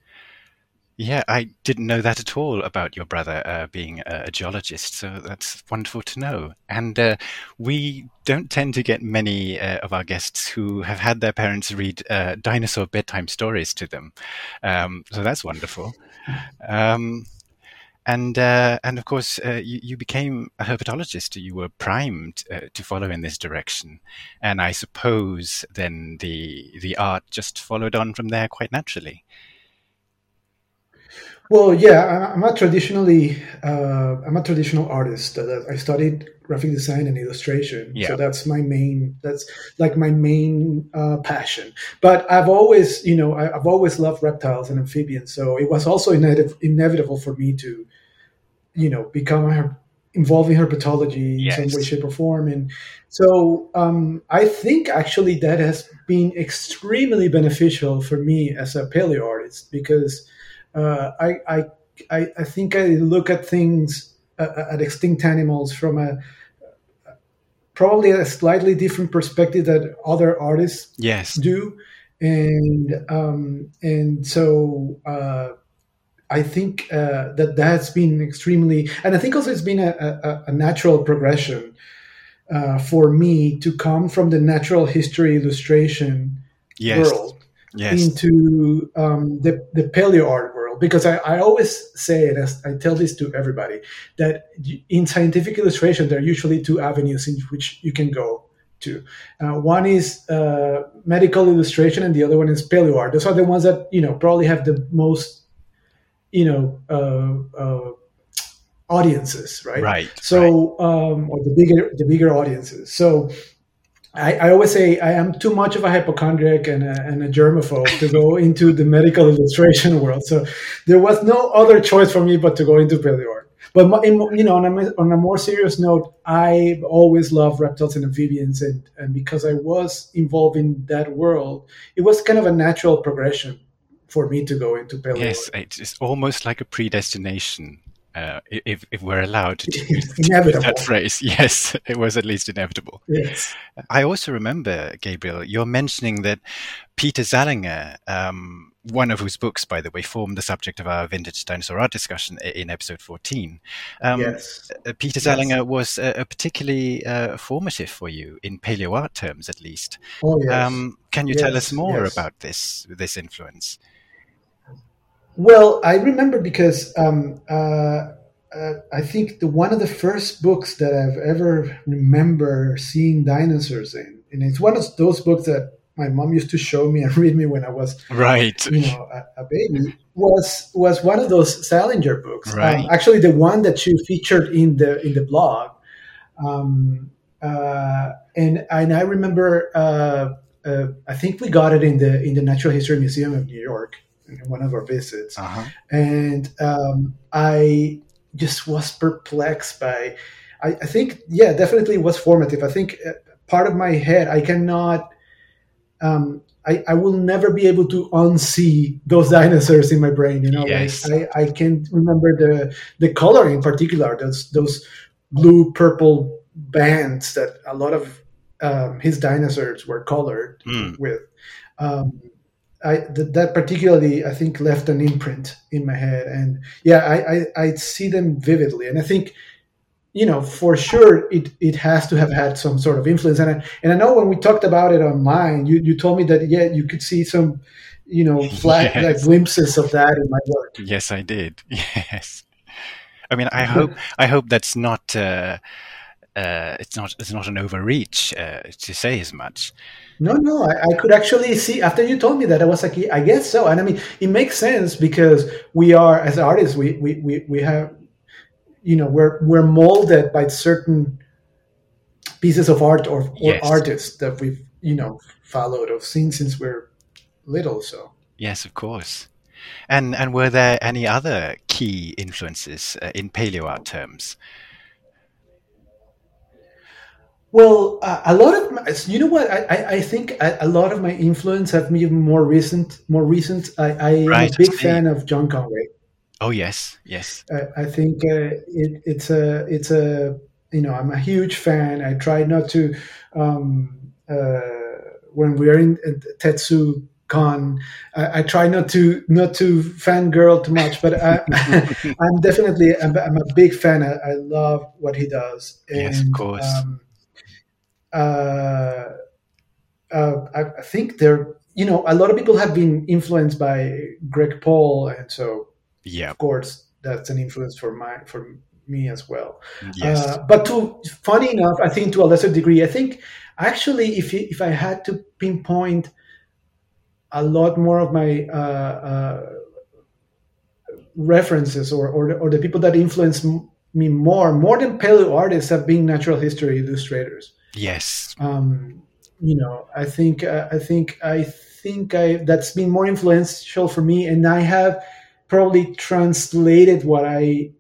Yeah, I didn't know that at all about your brother uh, being a, geologist, so that's wonderful to know. And uh, we don't tend to get many uh, of our guests who have had their parents read uh, dinosaur bedtime stories to them, um, so that's wonderful. Um, and uh, and of course, uh, you, you, became a herpetologist. You were primed to follow in this direction, and I suppose then the the art just followed on from there quite naturally. Well, yeah, I'm a traditionally uh, I'm a traditional artist. I studied graphic design and illustration, yeah. so that's my main. That's like my main uh, passion. But I've always, you know, I, have always loved reptiles and amphibians, so it was also inev- inevitable for me to, you know, become a, involved in herpetology yes. in some way, shape, or form. And so um, I think actually that has been extremely beneficial for me as a paleo artist because uh, I, I, I, think I look at things uh, at extinct animals from a probably a slightly different perspective that other artists yes. do, and um, and so uh, I think uh, that that's been extremely, and I think also it's been a, a, a natural progression uh, for me to come from the natural history illustration yes. world yes. into um, the the paleo art because I, I always say it as I tell this to everybody that in scientific illustration there are usually two avenues in which you can go to. Uh, one is uh, medical illustration and the other one is paleo art. Those are the ones that you know probably have the most you know uh, uh audiences, right? Right. So right. Um, or the bigger the bigger audiences. So I, I, always say I am too much of a hypochondriac and a, and a germaphobe to go into the medical illustration world. So there was no other choice for me but to go into paleo art. But you know, on a, on a more serious note, I always loved reptiles and amphibians, and, and because I was involved in that world, it was kind of a natural progression for me to go into paleo. Yes, it's almost like a predestination uh, if, if we're allowed to use that phrase. Yes, it was at least inevitable. Yes. I also remember, Gabriel, you're mentioning that Peter Zallinger, um, one of whose books, by the way, formed the subject of our vintage dinosaur art discussion in episode 14. Um, yes. Uh, Peter Zallinger yes. was uh, particularly uh, formative for you in paleo art terms, at least. Oh, yes. Um, can you yes, tell us more about this this influence? Well, I remember because um, uh, uh, I think the one of the first books that I've ever remember seeing dinosaurs in, and it's one of those books that my mom used to show me and read me when I was right, you know, a, a baby. Was was one of those Zallinger books. Um, right. Um, actually, the one that you featured in the in the blog. Um, uh, and and I remember, uh, uh, I think we got it in the in the Natural History Museum of New York in one of our visits, uh-huh. and um, I just was perplexed by. I, I, think, yeah, definitely was formative. I think uh, part of my head, I cannot. Um, I, I will never be able to unsee those dinosaurs in my brain. You know, yes. like I, I can remember the the color in particular. Those those blue purple bands that a lot of um, his dinosaurs were colored mm. with. Um, I th- that particularly I think left an imprint in my head, and yeah, I, I, I see them vividly, and I think you know for sure it it has to have had some sort of influence, and I, and I know when we talked about it online, you you told me that yeah you could see some you know flat yes. like glimpses of that in my work. Yes, I did. Yes, I mean I hope I hope that's not. Uh, uh, it's not it's not an overreach uh, to say as much. No, no, I, I, could actually see after you told me that I was like, I guess so, and I mean, it makes sense because we are as artists, we we we, we have, you know, we're we're molded by certain pieces of art or, or yes. artists that we've you know followed or seen since we're little. So yes, of course. And and were there any other key influences uh, in paleo art terms? Well, uh, a lot of my, you know what I, I think a, a, lot of my influence have been more recent. More recent. I, I am right. a big fan of John Conway. Oh yes, yes. Uh, I think uh, it, it's a it's a you know I'm a huge fan. I try not to um, uh, when we're in Tetsu Con. I, I, try not to not to fangirl too much, but I, am definitely I'm, I'm, a big fan. I, I, love what he does. And, yes, of course. Um, uh, uh, I, I, think there, you know, a lot of people have been influenced by Greg Paul, and so yeah, of course, that's an influence for my for me as well. Yes, uh, but to funny enough, I think to a lesser degree, I think actually, if if I had to pinpoint a lot more of my uh, uh, references or, or or the people that influence me more, more than paleo artists, have been natural history illustrators. Yes. Um, you know, I think uh, I think I think I that's been more influential for me, and I have probably translated what I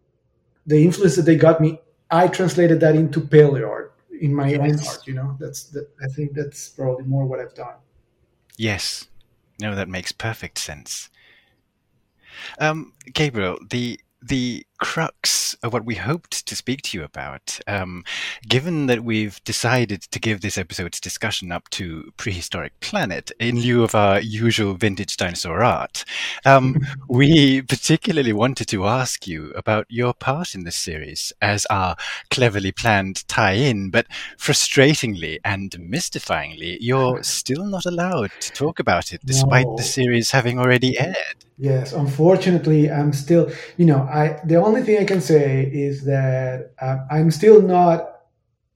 the influence that they got me. I translated that into paleo art in my yes. own art. You know, that's that. I think that's probably more what I've done. Yes. No, that makes perfect sense. Um, Gabriel, the the crux of what we hoped to speak to you about. Um, given that we've decided to give this episode's discussion up to Prehistoric Planet in lieu of our usual vintage dinosaur art, um, we particularly wanted to ask you about your part in this series as our cleverly planned tie in, but frustratingly and mystifyingly, you're still not allowed to talk about it despite no. the series having already aired. Yes, unfortunately, I'm still, you know, I the only thing I can say is that uh, I'm still not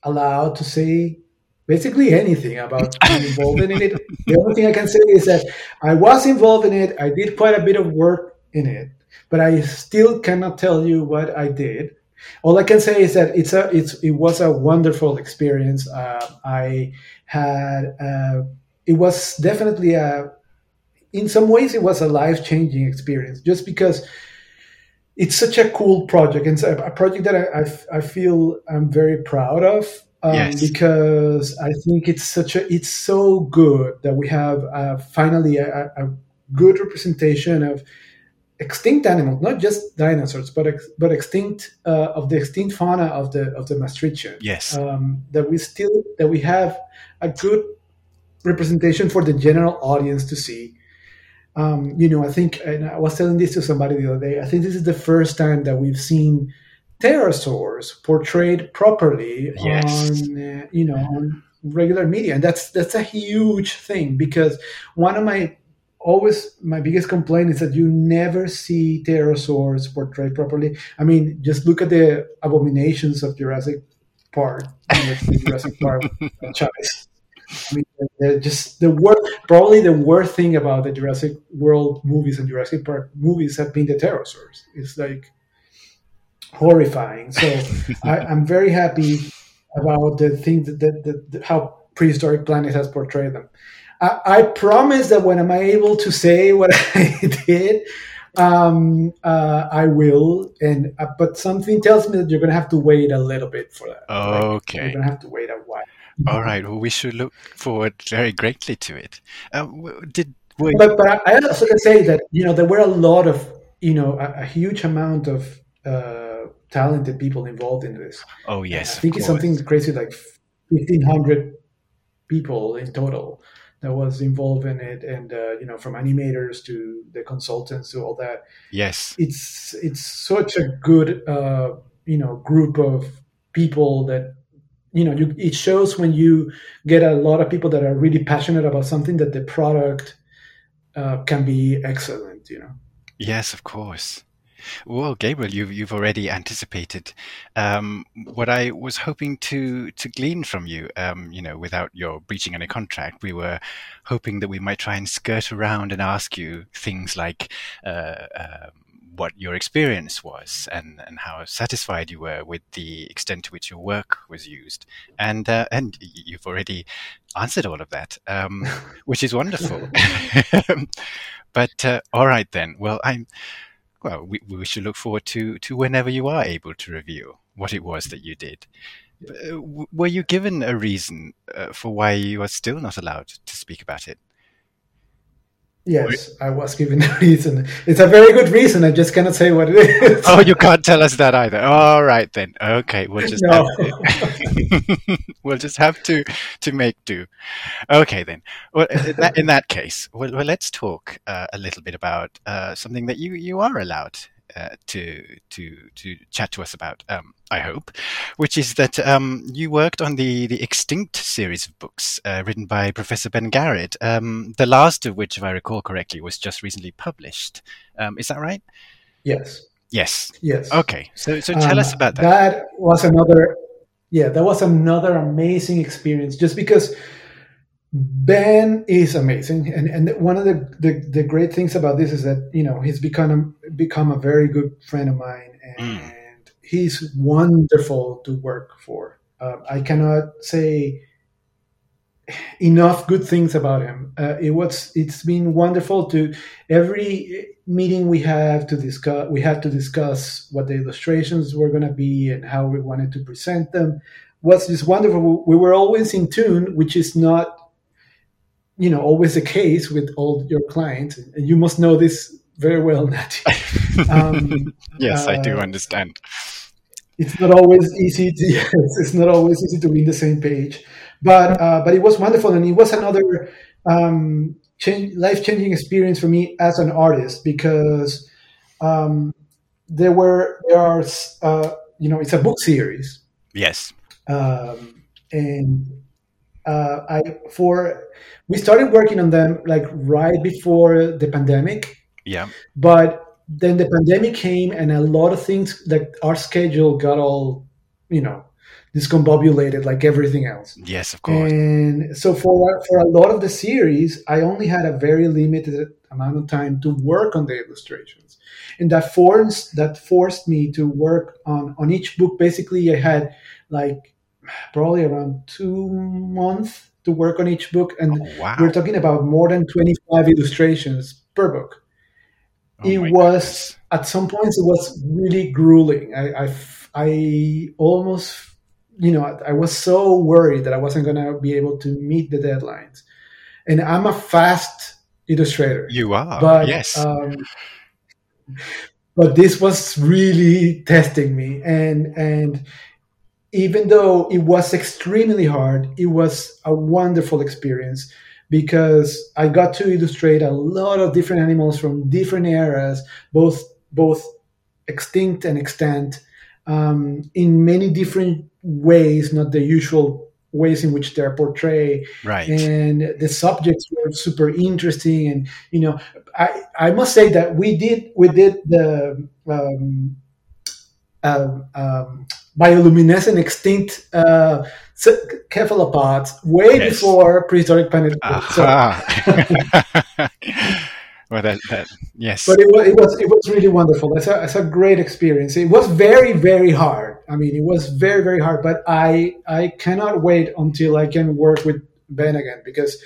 allowed to say basically anything about being involved in it. The only thing I can say is that I was involved in it. I did quite a bit of work in it, but I still cannot tell you what I did. All I can say is that it's a it's it was a wonderful experience. Uh, I had uh, it was definitely a in some ways it was a life changing experience just because it's such a cool project and a project that I, I, I feel I'm very proud of um, yes. because I think it's such a it's so good that we have uh, finally a, a, good representation of extinct animals, not just dinosaurs, but ex, but extinct uh, of the extinct fauna of the of the Maastrichtian. Yes, um, that we still that we have a good representation for the general audience to see um, you know, I think, and I was telling this to somebody the other day, I think this is the first time that we've seen pterosaurs portrayed properly yes. on, uh, you know, on regular media. And that's, that's a huge thing because one of my always my biggest complaint is that you never see pterosaurs portrayed properly. I mean, just look at the abominations of Jurassic Park, Jurassic Park franchise. I mean, they're just the worst. Probably the worst thing about the Jurassic World movies and Jurassic Park movies have been the pterosaurs. It's like horrifying. So I, am very happy about the thing that, that, that, how prehistoric planet has portrayed them. I, I, promise that when am I able to say what I did, um, uh, I will. And uh, but something tells me that you're going to have to wait a little bit for that. Okay, like, you're going to have to wait a while. All right. Well, we should look forward very greatly to it. Uh, did wait. but but I also can say that you know there were a lot of you know a, a huge amount of uh, talented people involved in this. Oh yes, I think it's something crazy like fifteen hundred people in total that was involved in it, and uh, you know from animators to the consultants to all that. Yes, it's it's such a good uh, you know group of people that you know you, it shows when you get a lot of people that are really passionate about something that the product uh, can be excellent you know yes of course well, Gabriel, you've you've already anticipated um, what I was hoping to to glean from you. Um, you know, without your breaching any contract, we were hoping that we might try and skirt around and ask you things like, uh, um, what your experience was and, and how satisfied you were with the extent to which your work was used. And uh, and you've already answered all of that, um, which is wonderful. but uh, all right then. Well, I'm. Well, we, we should look forward to to whenever you are able to review what it was that you did. Uh, were you given a reason uh, for why you are still not allowed to speak about it? Yes, I was given a reason. It's a very good reason. I just cannot say what it is. Oh, you can't tell us that either. All right then. Okay, we'll just no. have to, we'll just have to to make do. Okay then. Well, in that, in that case, well, well, let's talk uh, a little bit about uh, something that you you are allowed uh, to to to chat to us about. Um, I hope, which is that um, you worked on the the Extinct series of books uh, written by Professor Ben Garrod. Um, the last of which, if I recall correctly, was just recently published. Um, is that right? Yes. Yes. Yes. Okay. So so tell us um, about that. That was another. Yeah, that was another amazing experience. Just because Ben is amazing, and and one of the, the, the great things about this is that you know he's become a, become a very good friend of mine, and mm. he's wonderful to work for. Uh, I cannot say enough good things about him. Uh, it was it's been wonderful to every meeting we have to discuss. We had to discuss what the illustrations were going to be and how we wanted to present them. Was just wonderful. We were always in tune, which is not you know always the case with all your clients and you must know this very well Natee. Um, yes uh, i do uh, understand. it's not always easy to yes, it's not always easy to be in the same page. But uh, but it was wonderful and it was another um, change, life-changing experience for me as an artist because um, there were there are uh, you know it's a book series. Yes. Um, and uh, I for we started working on them like right before the pandemic. Yeah. But then the pandemic came, and a lot of things like our schedule got all, you know, discombobulated like everything else. Yes, of course. And so for for a lot of the series, I only had a very limited amount of time to work on the illustrations, and that forced that forced me to work on on each book. Basically, I had like probably around two months to work on each book, and oh, wow. we're talking about more than twenty five illustrations per book. Oh, it was goodness. at some points it was really grueling. I, I, I almost, you know, I was so worried that I wasn't going to be able to meet the deadlines. And I'm a fast illustrator. You are, but, yes. Um, but this was really testing me, and and even though it was extremely hard, it was a wonderful experience because I got to illustrate a lot of different animals from different eras, both both extinct and extant, um, in many different ways, not the usual ways in which they're portrayed. Right. And the subjects were super interesting and you know i i must say that we did we did the um, um, um, bioluminescent extinct uh, cephalopods way yes. before prehistoric planet. Uh-huh. well, that, that, yes. But it was, it was it was really wonderful. It's a, it's a great experience. It was very very hard. I mean, it was very very hard. But I I cannot wait until I can work with Ben again because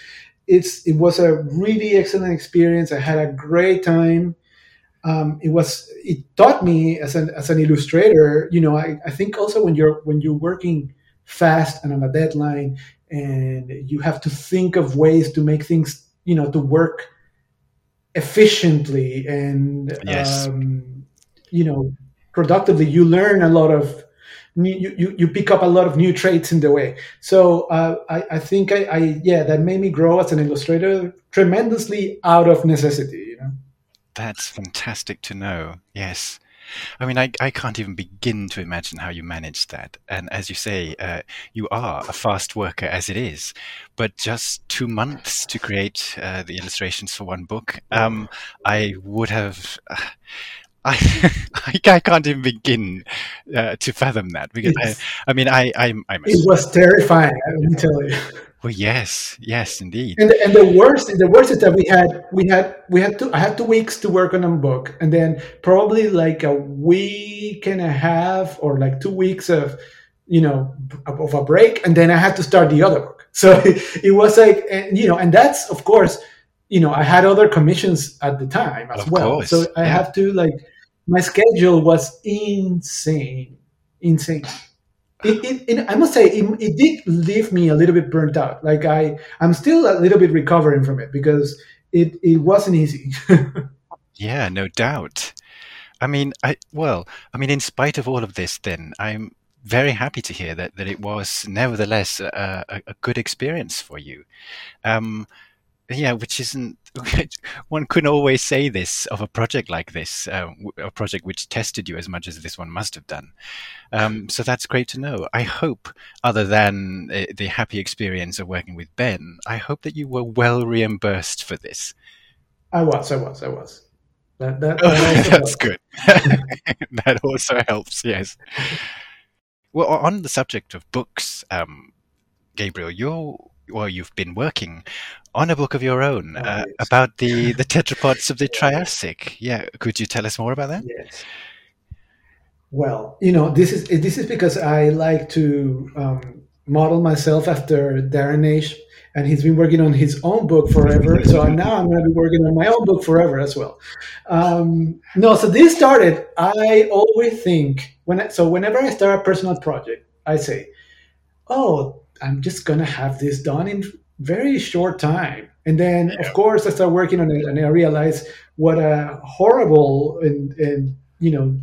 it's it was a really excellent experience. I had a great time. Um, it was it taught me as an as an illustrator. You know, I, I think also when you're when you're working fast and on a deadline, and you have to think of ways to make things you know to work efficiently and yes. um, you know productively you learn a lot of you, you, you pick up a lot of new traits in the way so uh, I, I think I, I yeah that made me grow as an illustrator tremendously out of necessity that's fantastic to know yes I mean, I, I can't even begin to imagine how you manage that. And as you say, uh, you are a fast worker as it is, but just two months to create uh, the illustrations for one book. Um, I would have. Uh, I, I can't even begin uh, to fathom that because I, I mean I I'm, I'm it was terrifying. Let me tell you. Well, yes, yes, indeed. And, and the worst, the worst is that we had, we had, we had two. I had two weeks to work on a book, and then probably like a week and a half, or like two weeks of, you know, of a break, and then I had to start the other book. So it, was like, and, you know, and that's of course, you know, I had other commissions at the time as of well. Course. So I yeah. have to like, my schedule was insane, insane it, it, I must say it, it did leave me a little bit burnt out. Like I, I'm still a little bit recovering from it because it, it wasn't easy. yeah, no doubt. I mean, I well, I mean, in spite of all of this, then I'm very happy to hear that that it was nevertheless a, a, a good experience for you. Um, yeah, which isn't one couldn't always say this of a project like this, uh, a project which tested you as much as this one must have done. Um, so that's great to know. I hope, other than uh, the happy experience of working with Ben, I hope that you were well reimbursed for this. I was, I was, I was. That, that, that that's good. that also helps. Yes. Well, on the subject of books, um, Gabriel, you're well, you've been working on a book of your own uh, about the, the tetrapods of the Triassic. Yeah, could you tell us more about that? Yes. Well, you know, this is this is because I like to um, model myself after Darren Naish, and he's been working on his own book forever. so now I'm going to be working on my own book forever as well. Um, no, so this started. I always think when I, so whenever I start a personal project, I say, "Oh, I'm just going to have this done in very short time. And then, yeah. of course, I start working on it, and I realize what a horrible and, and you know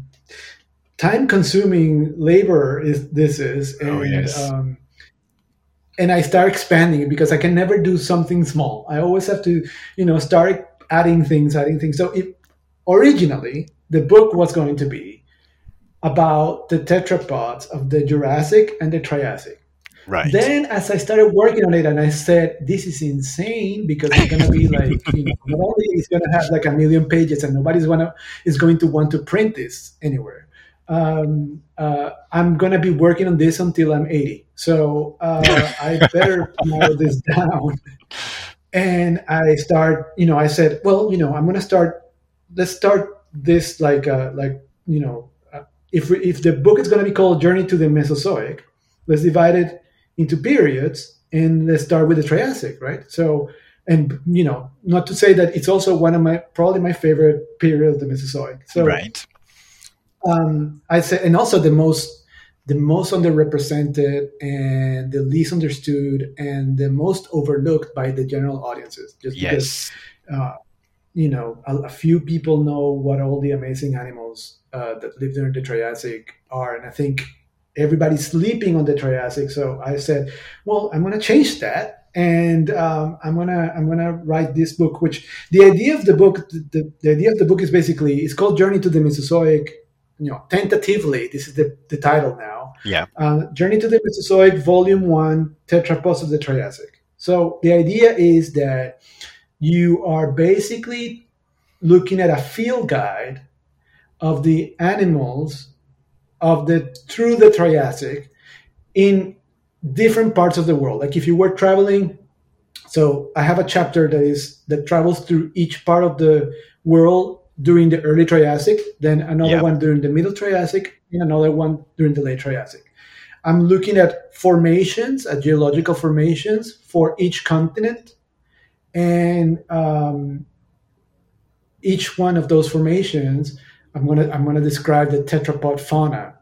time-consuming labor is this is. And, oh yes. Um, and I start expanding it because I can never do something small. I always have to, you know, start adding things, adding things. So it, originally, the book was going to be about the tetrapods of the Jurassic and the Triassic. Right. Then, as I started working on it, and I said, "This is insane because it's gonna be like, you know, not only it's gonna have like a million pages, and nobody's gonna is going to want to print this anywhere. Um, uh, I'm gonna be working on this until I'm 80, so uh, I better narrow this down." And I start, you know, I said, "Well, you know, I'm gonna start. Let's start this like, uh, like, you know." Uh, if, if the book is going to be called Journey to the Mesozoic, let's divide it into periods and let's start with the Triassic, right? So, and you know, not to say that it's also one of my probably my favorite period of the Mesozoic. So, right. Um, I say, and also the most the most underrepresented and the least understood and the most overlooked by the general audiences. Just yes. because, uh, you know, a, a, few people know what all the amazing animals uh, that live during the Triassic are, and I think everybody's sleeping on the Triassic. So I said, well, I'm going to change that. And um, I'm gonna I'm gonna write this book. Which the idea of the book the, the idea of the book is basically it's called Journey to the Mesozoic. You know, tentatively, this is the, the title now. Yeah. Uh, Journey to the Mesozoic, Volume One, Tetrapods of the Triassic. So the idea is that you are basically looking at a field guide of the animals of the through the Triassic in different parts of the world. Like if you were traveling, so I have a chapter that is that travels through each part of the world during the early Triassic, then another yep. one during the middle Triassic, and another one during the late Triassic. I'm looking at formations, at geological formations for each continent, and um, each one of those formations, I'm gonna I'm gonna describe the tetrapod fauna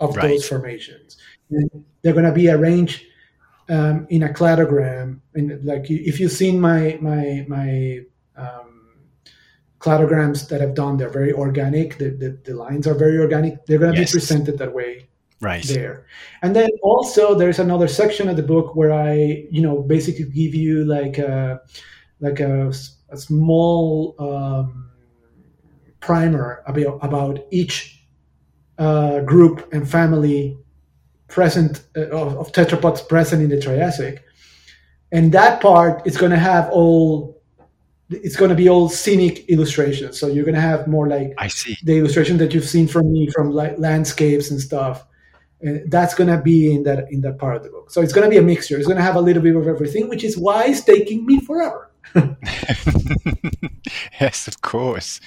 of right. those formations. And they're gonna be arranged um, in a cladogram. And like if you've seen my my my um, cladograms that I've done, they're very organic. The, the, the lines are very organic. They're going to yes. be presented that way right there and then also there's another section of the book where i you know basically give you like a like a, a small um, primer about, about each uh, group and family present uh, of, of tetrapods present in the triassic. And that part is going to have all it's going to be all scenic illustrations. So you're going to have more like i see. the illustration that you've seen from me from like landscapes and stuff. And that's going to be in that in that part of the book. So it's going to be a mixture. It's going to have a little bit of everything which is why it's taking me forever yes of course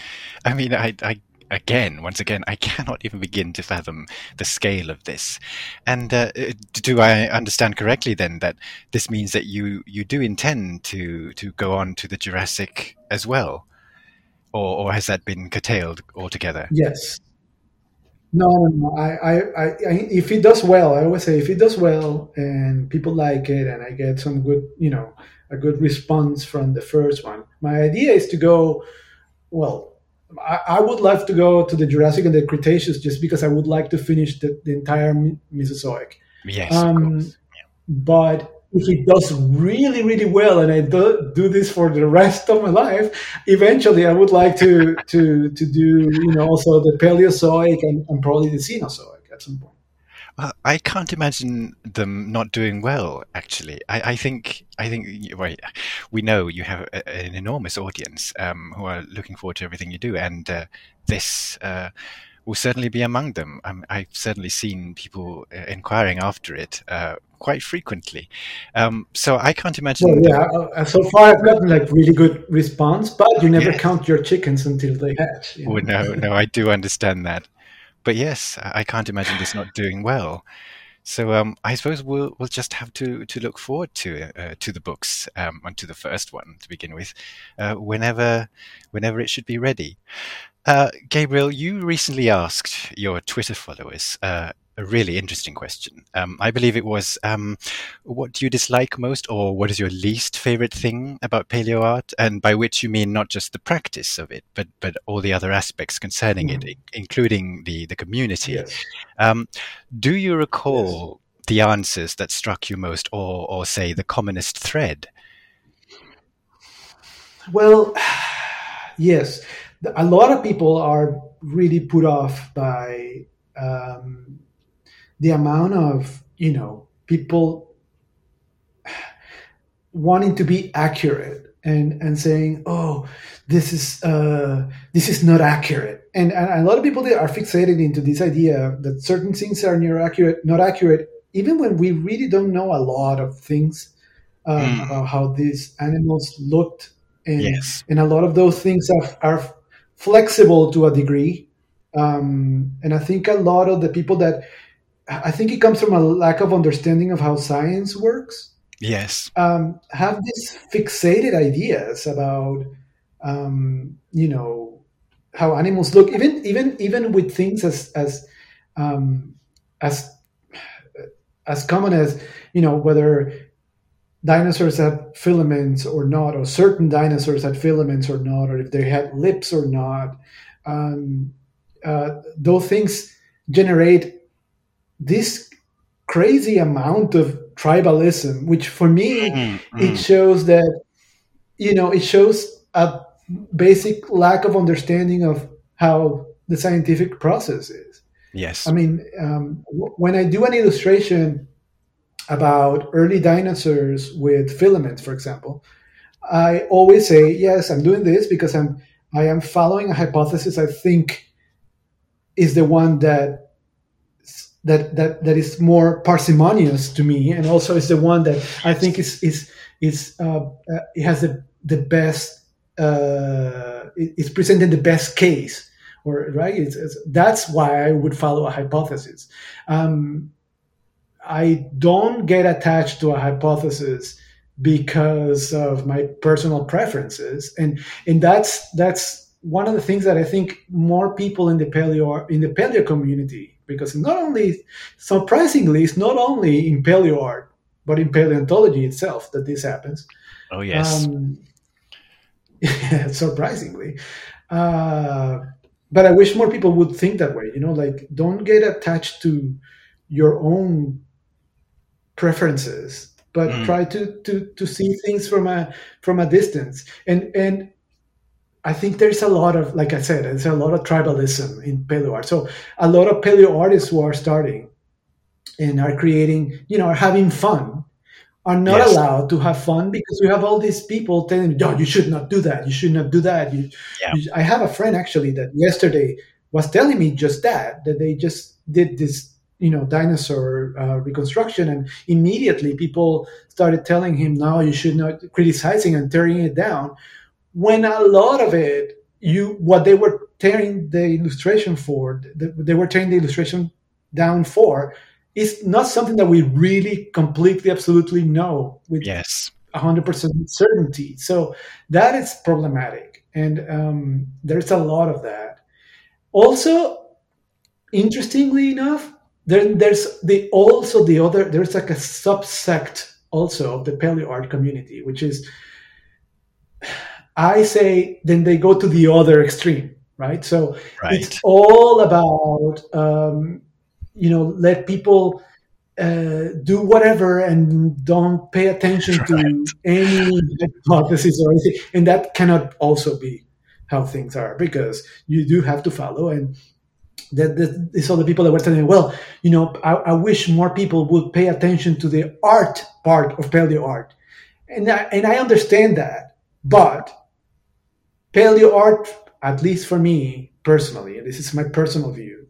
i mean i i again, once again, I cannot even begin to fathom the scale of this. And uh, do I understand correctly then that this means that you you do intend to to go on to the Jurassic as well, or or has that been curtailed altogether? Yes, no, no, no. I, I, I, if it does well, I always say if it does well and people like it, and I get some good, you know, a good response from the first one. My idea is to go. Well, I, I would love to go to the Jurassic and the Cretaceous just because I would like to finish the, the entire Mesozoic. Yes, um, yeah. But if it does really, really well, and I do, do this for the rest of my life, eventually I would like to to to do you know also the Paleozoic and, and probably the Cenozoic at some point. Well, I can't imagine them not doing well. Actually, I, I think I think well, we know you have a, an enormous audience um, who are looking forward to everything you do, and uh, this. Uh, will certainly be among them. Um, I've certainly seen people uh, inquiring after it uh, quite frequently. Um, so I can't imagine. Well, yeah, uh, so far I've gotten like really good response, but you never yes. count your chickens until they hatch. You know? no, no, I do understand that. But yes, I can't imagine this not doing well. So um, I suppose we'll we'll just have to to look forward to uh, to the books um, and to the first one to begin with, uh, whenever whenever it should be ready. Uh, Gabriel, you recently asked your Twitter followers uh, a really interesting question. Um, I believe it was, um, what do you dislike most, or what is your least favorite thing about paleo art? And by which you mean not just the practice of it, but but all the other aspects concerning mm. it, including the the community. Yes. Um, do you recall yes. the answers that struck you most, or or say the commonest thread? Well, yes, a lot of people are really put off by um, the amount of you know people wanting to be accurate and and saying oh this is uh, this is not accurate and, and a lot of people are fixated into this idea that certain things are near accurate not accurate even when we really don't know a lot of things um, mm. about how these animals looked and yes. and a lot of those things are, are flexible to a degree um, and i think a lot of the people that I think it comes from a lack of understanding of how science works. Yes. Um, have these fixated ideas about, um, you know, how animals look, even even even with things as as um, as as common as you know whether dinosaurs had filaments or not, or certain dinosaurs had filaments or not, or if they had lips or not. Um, uh, those things generate this crazy amount of tribalism, which for me mm-hmm. it shows that you know it shows a basic lack of understanding of how the scientific process is. Yes. I mean, um, w- when I do an illustration about early dinosaurs with filaments, for example, I always say, yes, I'm doing this because I'm I am following a hypothesis I think is the one that that that that is more parsimonious to me, and also is the one that I think is is is uh, uh, it has the the best uh, it's presenting the best case, or right? It's, it's, that's why I would follow a hypothesis. Um, I don't get attached to a hypothesis because of my personal preferences, and and that's that's one of the things that I think more people in the paleo in the paleo community, because not only surprisingly, it's not only in paleo art, but in paleontology itself that this happens. Oh yes. Um, yeah, surprisingly. Uh, but I wish more people would think that way. You know, like don't get attached to your own preferences, but mm. try to to to see things from a from a distance. And and I think there's a lot of, like I said, there's a lot of tribalism in paleo art. So a lot of paleo artists who are starting and are creating, you know, are having fun, are not yes. allowed to have fun because you have all these people telling you, "No, you should not do that. You should not do that." You, yeah. you, I have a friend actually that yesterday was telling me just that that they just did this, you know, dinosaur uh, reconstruction, and immediately people started telling him, "No, you should not," criticizing and tearing it down when a lot of it you what they were tearing the illustration for the, they were tearing the illustration down for is not something that we really completely absolutely know with yes. 100% certainty. So that is problematic. And um, there's a lot of that. Also interestingly enough there, there's the also the other there's like a subsect also of the paleo art community which is I say then they go to the other extreme, right? So right. it's all about um, you know let people uh, do whatever and don't pay attention right. to any hypothesis or anything, and that cannot also be how things are because you do have to follow and that these are the people that were telling me, well, you know, I, I, wish more people would pay attention to the art part of paleo art, and I, and I understand that, but paleo art, at least for me personally, this is my personal view,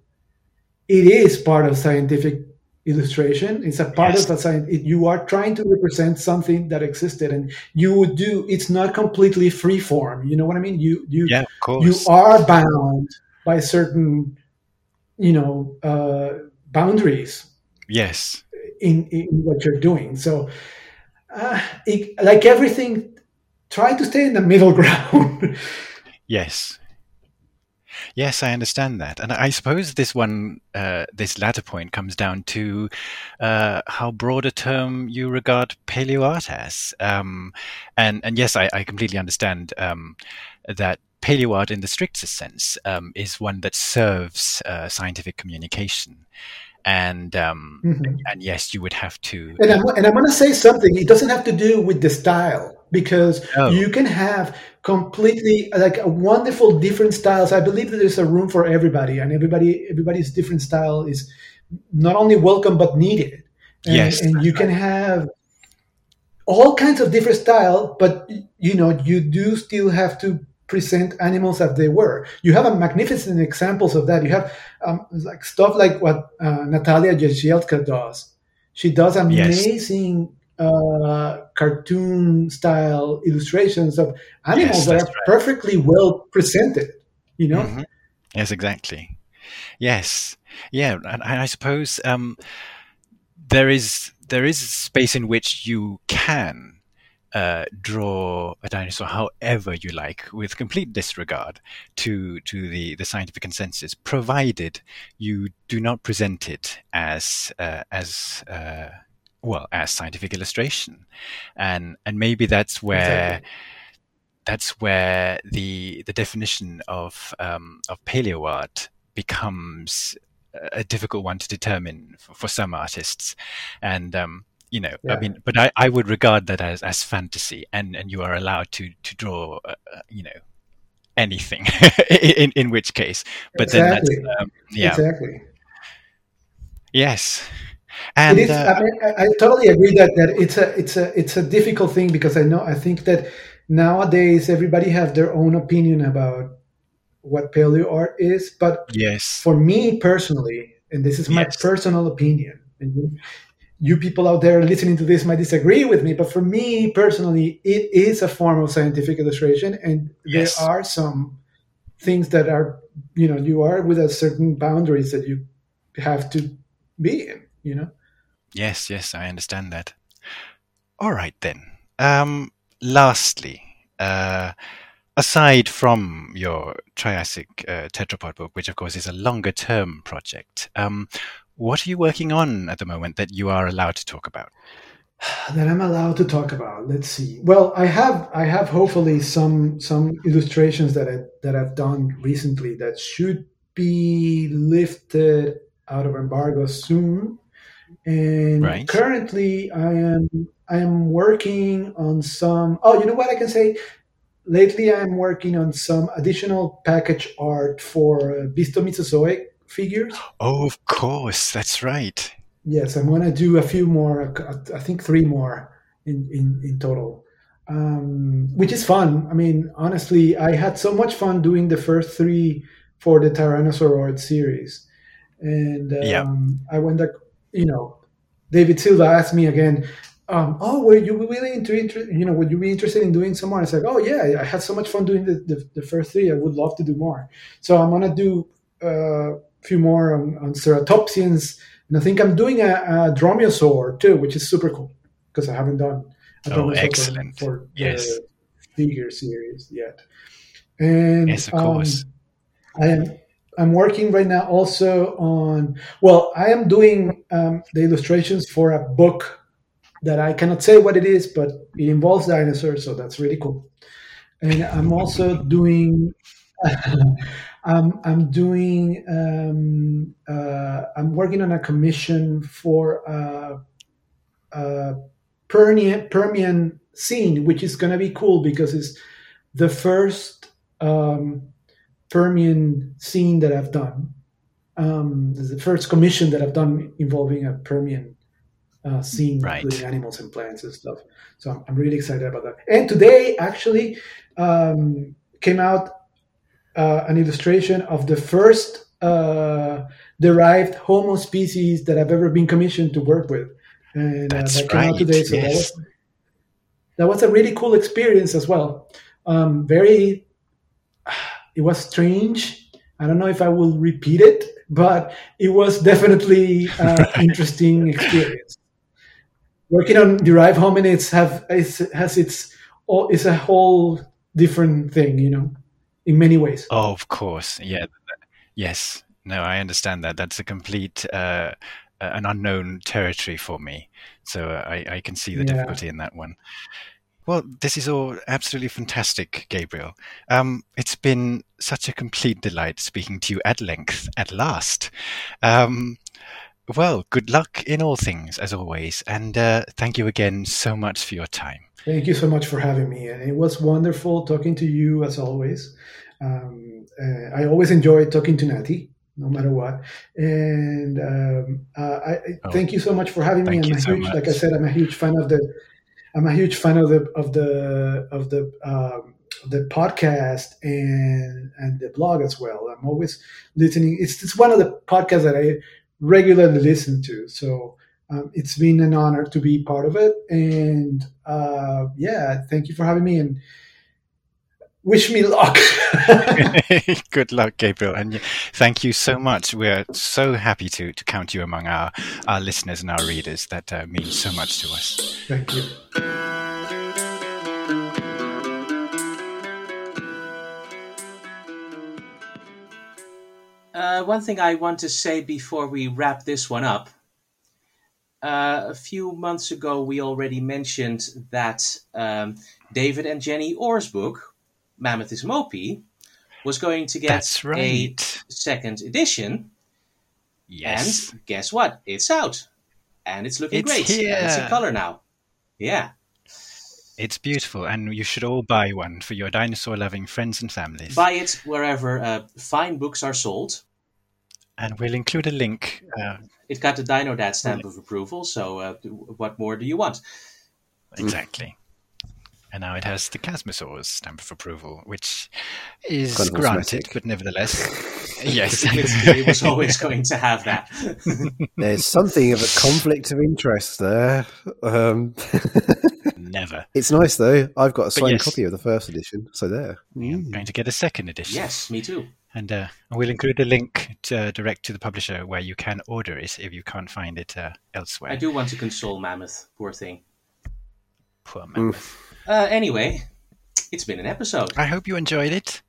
it is part of scientific illustration. It's a part yes. of a science. You are trying to represent something that existed, and you would do. It's not completely free form. You know what I mean? You you yeah, you are bound by certain, you know, uh, boundaries. Yes. In in what you're doing, so uh, it, like everything try to stay in the middle ground. yes. Yes, I understand that, and I suppose this one, uh, this latter point, comes down to uh, how broad a term you regard paleo art as. Um, and and yes, I, I completely understand um, that paleo art, in the strictest sense, um, is one that serves uh, scientific communication and um, mm-hmm. and yes, you would have to. And I'm, and I'm going to say something. It doesn't have to do with the style because oh. you can have completely like a wonderful different styles. I believe that there's a room for everybody, and everybody everybody's different style is not only welcome but needed. And, yes, and you can have all kinds of different style, but you know you do still have to present animals as they were. You have a magnificent examples of that. You have um, like stuff like what uh, Natalia Jagielka does. She does amazing yes. Uh, cartoon style illustrations of animals yes, that are right. perfectly well presented. You know. Mm-hmm. Yes, exactly. Yes, yeah, and, I suppose um, there is there is a space in which you can uh, draw a dinosaur however you like, with complete disregard to to the, the scientific consensus, provided you do not present it as uh, as uh, well as scientific illustration, and and maybe that's where. Exactly. That's where the the definition of um, of paleo art becomes a difficult one to determine for, for some artists, and um, you know yeah. i mean but I, I would regard that as as fantasy and and you are allowed to to draw uh, uh you know anything in in which case but exactly. then that's um, yeah exactly Yes. And is, uh, I, mean, I, I, totally agree that, that it's a it's a it's a difficult thing because I know I think that nowadays everybody have their own opinion about what paleo art is, but yes, for me personally, and this is my yes. personal opinion, and you, you people out there listening to this might disagree with me, but for me personally, it is a form of scientific illustration, and yes. there are some things that are you know you are with a certain boundaries that you have to be in you know yes yes i understand that all right then um lastly uh aside from your triassic uh, tetrapod book which of course is a longer term project um what are you working on at the moment that you are allowed to talk about that I'm allowed to talk about. Let's see. Well, I have I have hopefully some some illustrations that I that I've done recently that should be lifted out of embargo soon. And right. currently, I am I am working on some. Oh, you know what I can say. Lately, I'm working on some additional package art for uh, Mesozoic figures. Oh, of course, that's right. Yes, I'm going to do a few more. I think three more in in, in total, um, which is fun. I mean, honestly, I had so much fun doing the first three for the Tyrannosauroid series and um, yeah. I went you know, David Silva asked me again, um, oh, were you really into, you know, would you be interested in doing some more? I said, oh yeah, I had so much fun doing the, the, the first three. I would love to do more. So I'm gonna do uh, a few more on, on ceratopsians, and I think I'm doing a, a dromaeosaur too, which is super cool because I haven't done a oh, excellent. for, for yes. the figure series yet. And yes, of course. Um, I am I'm working right now also on, well, I am doing um, the illustrations for a book that I cannot say what it is, but it involves dinosaurs, so that's really cool. And I'm also doing, um, I'm doing, um, uh, I'm working on a commission for uh, a Permian, Permian scene, which is going to be cool because it's the first um, Permian scene that I've done. Um, this is the first commission that I've done involving a Permian uh, scene, right. including animals and plants and stuff. So I'm, I'm, really excited about that. And today, actually, um, came out uh, an illustration of the first uh, derived Homo species that I've ever been commissioned to work with, and uh, that came right. out today. So yes. that was that was a really cool experience as well. Um, very it was strange. I don't know if I will repeat it, but it was definitely an interesting experience. Working on derived hominids have has its is a whole different thing, you know, in many ways. Oh, of course, yeah, yes. No, I understand that. That's a complete uh, an unknown territory for me, so I, I can see the yeah. difficulty in that one. Well, this is all absolutely fantastic, Gabriel. Um, it's been such a complete delight speaking to you at length at last. Um, well, good luck in all things, as always, and uh, thank you again so much for your time. Thank you so much for having me. It was wonderful talking to you, as always. Um, uh, I always enjoy talking to Natee, no matter what. And um, uh, I, oh, thank you so much for having me. I'm a huge, like I said, I'm a huge fan of the I'm a huge fan of the of the of the um, the podcast and and the blog as well. I'm always listening. It's it's one of the podcasts that I regularly listen to. So um, it's been an honor to be part of it. And uh, yeah, thank you for having me. And wish me luck. Good luck, Gabriel, and thank you so much. We're so happy to to count you among our our listeners and our readers. That uh, means so much to us. Thank you. Uh, one thing I want to say before we wrap this one up. Uh, a few months ago, we already mentioned that um, David and Jenny Orr's book, Mammoth Mopi was going to get right. a second edition. Yes. And guess what? It's out. And it's looking it's great. Here. And it's in color now. Yeah. It's beautiful, and you should all buy one for your dinosaur loving friends and families. Buy it wherever uh, fine books are sold. And we'll include a link. Uh, it got the Dinodad stamp of approval, so uh, what more do you want? Exactly. And now it has the Chasmosaurus stamp of approval, which is kind of granted, but nevertheless, yes, it was always going to have that. There's something of a conflict of interest there. Um, Never. It's nice though. I've got a signed yes. copy of the first edition, so there. I'm going to get a second edition. Yes, me too. And uh, we'll include a link to, uh, direct to the publisher where you can order it if you can't find it uh, elsewhere. I do want to console Mammoth, poor thing. Poor Mammoth. Uh, anyway, it's been an episode. I hope you enjoyed it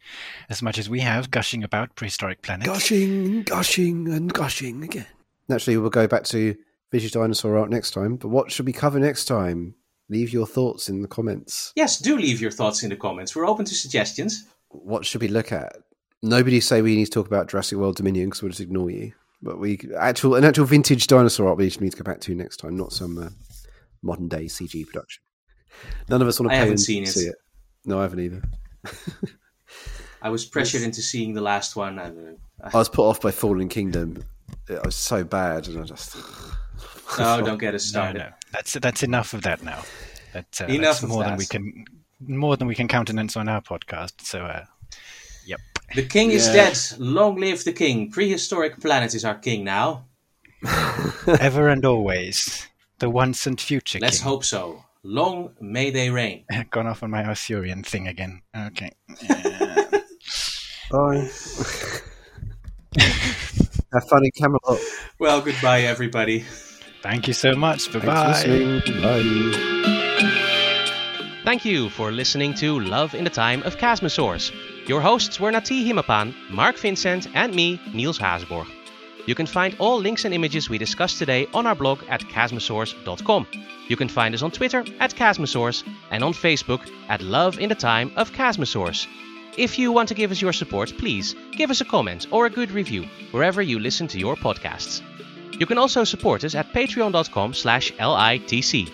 as much as we have, gushing about prehistoric planets. Gushing, gushing, and gushing again. Naturally, we'll go back to Vintage Dinosaur Art next time, but what should we cover next time? Leave your thoughts in the comments. Yes, do leave your thoughts in the comments. We're open to suggestions. What should we look at? Nobody say we need to talk about Jurassic World Dominion because we'll just ignore you. But we actual an actual vintage dinosaur art we just need to go back to next time, not some uh, modern day CG production. None of us want to. I haven't seen it. See it. No, I haven't either. I was pressured into seeing the last one. I, I was put off by Fallen Kingdom. It was so bad, and I just. oh, don't get us started. No, no. That's that's enough of that now. That, uh, enough more that. than we can more than we can countenance on our podcast. So, uh, yep. The king is dead. Long live the king. Prehistoric planet is our king now. Ever and always, the once and future. Let's king. hope so. Long may they reign. Gone off on my Arthurian thing again. Okay. Bye. Have fun in Camelot. Well, goodbye, everybody. Thank you so much. Bye-bye. Bye. Thank you for listening to Love in the Time of Chasmosaurs. Your hosts were Natee Himmapan, Marc Vincent, and me, Niels Haasborg. You can find all links and images we discussed today on our blog at chasmosaurs.com. You can find us on Twitter at Chasmosaurs and on Facebook at Love in the Time of Chasmosaurs. If you want to give us your support, please give us a comment or a good review wherever you listen to your podcasts. You can also support us at patreon.com slash litc.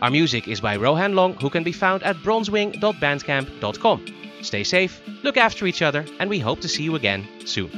Our music is by Rohan Long, who can be found at bronzewing.bandcamp.com. Stay safe, look after each other, and we hope to see you again soon.